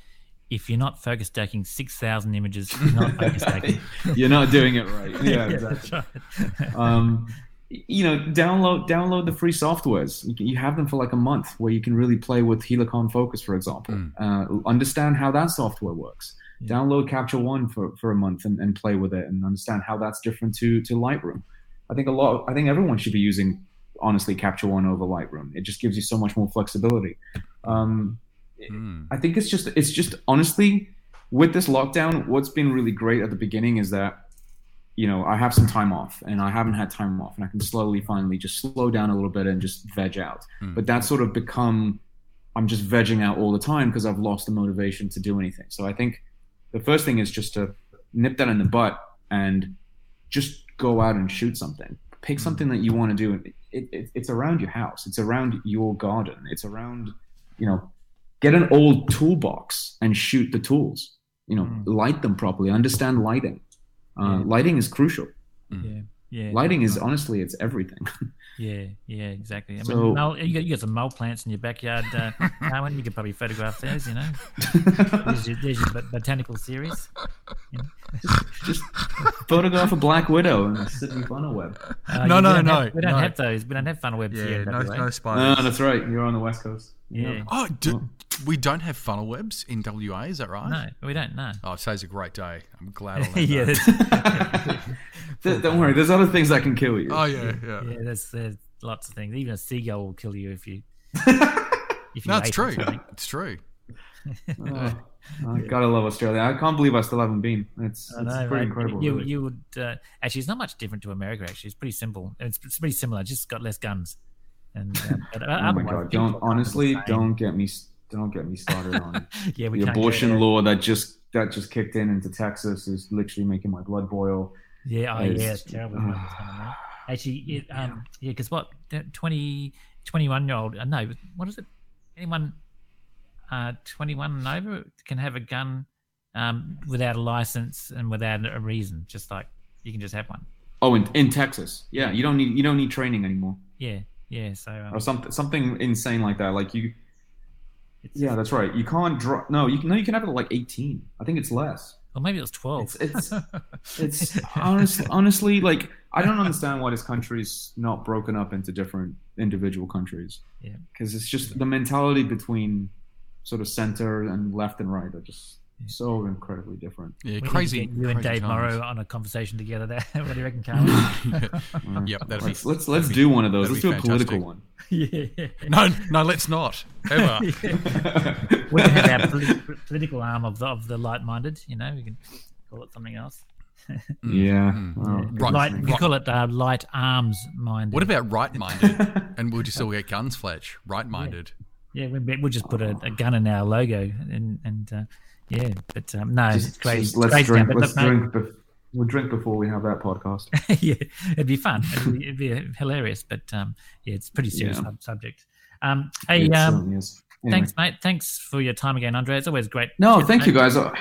S4: if you're not focus stacking 6,000 images, you're not focus stacking.
S3: you're not doing it right. Yeah,
S4: that's
S3: exactly.
S4: right.
S3: um, you know, download download the free softwares. You, can- you have them for like a month, where you can really play with Helicon Focus, for example.
S2: Mm.
S3: Uh, understand how that software works.
S4: Yeah.
S3: Download Capture One for, for a month and, and play with it, and understand how that's different to to Lightroom. I think a lot. I think everyone should be using honestly Capture One over Lightroom. It just gives you so much more flexibility. Um,
S2: Mm.
S3: I think it's just it's just honestly with this lockdown, what's been really great at the beginning is that you know I have some time off and I haven't had time off and I can slowly finally just slow down a little bit and just veg out.
S2: Mm.
S3: But that's sort of become I'm just vegging out all the time because I've lost the motivation to do anything. So I think the first thing is just to nip that in the butt and just go out and shoot something. Pick something that you want to do. It, it, it's around your house. It's around your garden. It's around, you know, get an old toolbox and shoot the tools. You know,
S4: Mm.
S3: light them properly. Understand lighting. Uh,
S4: Yeah.
S3: Lighting is crucial.
S4: Yeah. Yeah.
S3: Lighting is honestly, it's everything.
S4: Yeah, yeah, exactly. I
S3: So-
S4: mean, mull, you, got, you got some mull plants in your backyard, uh, Carmen. You could probably photograph those, you know. There's your, there's your botanical series.
S3: just photograph a black widow in the Sydney funnel web.
S4: Uh,
S2: No, no, no,
S4: have- we don't
S2: no.
S4: have those. We don't have funnel webs here.
S2: Yeah,
S4: in
S2: no,
S4: WA.
S2: no
S3: No,
S2: spiders.
S3: that's right. You're on the west coast.
S4: Yeah.
S2: Oh, do, we don't have funnel webs in WA. Is that right?
S4: No, we don't know.
S2: Oh, today's a great day. I'm glad. I
S4: yeah,
S2: learned that.
S3: Don't worry, there's other things that can kill you.
S2: Oh yeah, yeah.
S4: yeah, there's, there's lots of things. Even a seagull will kill you if you. if you
S2: No, it's
S4: ate it or
S2: true.
S4: something.
S2: It's true.
S3: Oh, I gotta love Australia. I can't believe I still haven't been. It's, it's
S4: know,
S3: pretty
S4: mate.
S3: incredible.
S4: You,
S3: really.
S4: you would uh, actually. It's not much different to America. Actually, it's pretty simple. It's, it's pretty similar. Just got less guns. And um, but
S3: oh my god! Don't
S4: are kind of
S3: honestly, don't get me, don't get me started on
S4: Yeah,
S3: the abortion law that just that just kicked in into Texas is literally making my blood boil.
S4: Yeah, oh
S3: It's-
S4: yeah, it's terrible. it's going. Actually, it, um, yeah, because what the 20, 21 year old? Uh, no, what is it? Anyone, uh, twenty one and over can have a gun, um, without a license and without a reason. Just like you can just have one.
S3: Oh, in, in Texas, yeah, you don't need you don't need training anymore
S4: Yeah, yeah. So um,
S3: or something something insane like that. Like you,
S4: it's,
S3: yeah, that's right. You can't draw. No, you can. No, you can have it at like eighteen. I think it's less.
S4: or maybe it was twelve.
S3: It's it's it's honestly honestly like I don't understand why this country's not broken up into different individual countries.
S4: Yeah.
S3: because it's just the mentality between sort of center and left and right are just so incredibly different.
S2: Yeah,
S4: We need to
S2: crazy.
S4: get you and Dave
S2: times.
S4: Morrow on a conversation together. There, what do you reckon, Carl?
S2: Yep, that'd
S3: let's
S2: be-
S3: let's let's
S2: that'd be-
S3: do one of those. Let's do a political one.
S4: yeah.
S2: No, no, let's not ever.
S4: we can have our politi- political arm of the of the light-minded. You know, we can call it something else.
S3: yeah.
S2: Mm.
S3: Oh,
S2: Right,
S4: light,
S2: right.
S4: we call it uh, light arms minded.
S2: What about right-minded? and we'll just still get guns, Fletch. Right-minded.
S4: Yeah, we, we'll just put a, a gun in our logo, and and uh, yeah, but um, no, it's crazy.
S3: just let's
S4: crazy
S3: drink.
S4: but
S3: Let's drink. bef- We'll drink before we have that podcast.
S4: yeah, it'd be fun. It'd be, it'd be hilarious, but um, yeah, it's a pretty serious
S3: Yeah.
S4: sub- subject. Um, hey, um.
S3: Anyway.
S4: thanks, mate. Thanks for your time again, Andre. It's always great.
S3: No, thank you guys. Uh,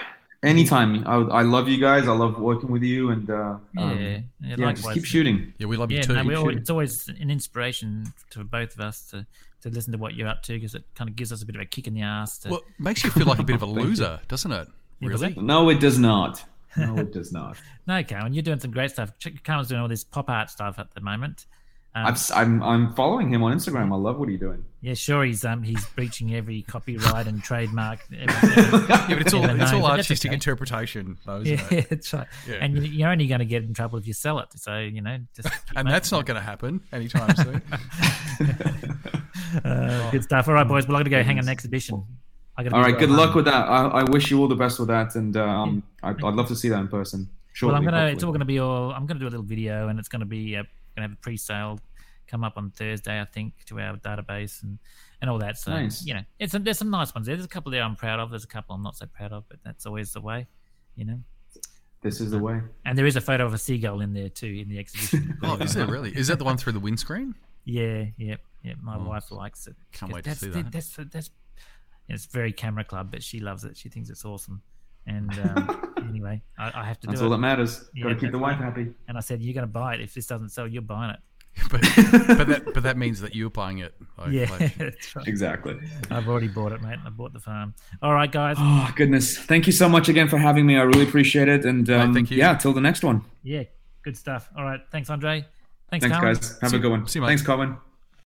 S3: Anytime. I, I love you guys. I love working with you, and uh,
S4: Yeah,
S3: um,
S4: yeah,
S3: yeah, just keep shooting.
S2: Yeah, we love
S4: Yeah,
S2: you too.
S4: no, we
S3: keep
S4: always, it's always an inspiration to both of us to, to listen to what you're up to because it kind of gives us a bit of a kick in the ass. To,
S2: well, it makes you feel like a bit of a loser, doesn't it? Really?
S3: No, it does not. No, it does not.
S4: no, Carmen, you're doing some great stuff. Ch- Carmen's doing all this pop art stuff at the moment. Um,
S3: I'm, s- I'm I'm following him on Instagram. I love what he's doing.
S4: yeah, sure, he's um he's breaching every copyright and trademark. Everything.
S2: Yeah, but it's all
S4: Never
S2: it's
S4: know,
S2: all artistic
S4: okay.
S2: interpretation, though, isn't
S4: yeah,
S2: it?
S4: that's right.
S2: Yeah.
S4: And you- you're only going to get in trouble if you sell it. So you know, just
S2: And
S4: making
S2: that's not going to happen anytime soon.
S4: uh, good stuff. All right, boys. Well, I'm going to go hang an exhibition. I gotta
S3: All
S4: be
S3: right, good
S4: right
S3: luck with that. I, I wish you all the best with that, and uh, um, I'd, I'd love to see that in person. Shortly,
S4: well, I'm gonna. It's all gonna be all. I'm gonna do a little video, and it's gonna be uh, gonna have a pre-sale come up on Thursday, I think, to our database and and all that. So
S3: Nice.
S4: you know, it's some, there's some nice ones there. There's a couple there I'm proud of. There's a couple I'm not so proud of, but that's always the way, you know.
S3: This is the way.
S4: And there is a photo of a seagull in there too in the exhibition.
S2: oh, is there really? Is that the one through the windscreen?
S4: Yeah, yeah, yeah. My oh, wife likes it.
S2: Can't wait to
S4: that's,
S2: see that.
S4: That's that's it's very camera club, but she loves it. She thinks it's awesome. And um, anyway, I, I have to
S3: That's
S4: do
S3: all
S4: it.
S3: that matters.
S4: Yeah,
S3: Got to keep the wife happy.
S4: And I said, "You're going to buy it. If this doesn't sell, you're buying it."
S2: But, but that but that means that you're buying it. though,
S4: Yeah,
S2: Fletch.
S4: that's right.
S3: Exactly.
S4: I've already bought it, mate. I bought the farm. All right, guys.
S3: Oh goodness! Thank you so much again for having me. I really appreciate it. And um,
S2: thank you.
S3: yeah, till the next one.
S4: Yeah, good stuff. All right, thanks, Andre. Thanks,
S3: Thanks,
S4: Carmen.
S3: guys. Have
S2: See-
S3: a good one.
S2: see you, mate.
S3: Thanks, Colin.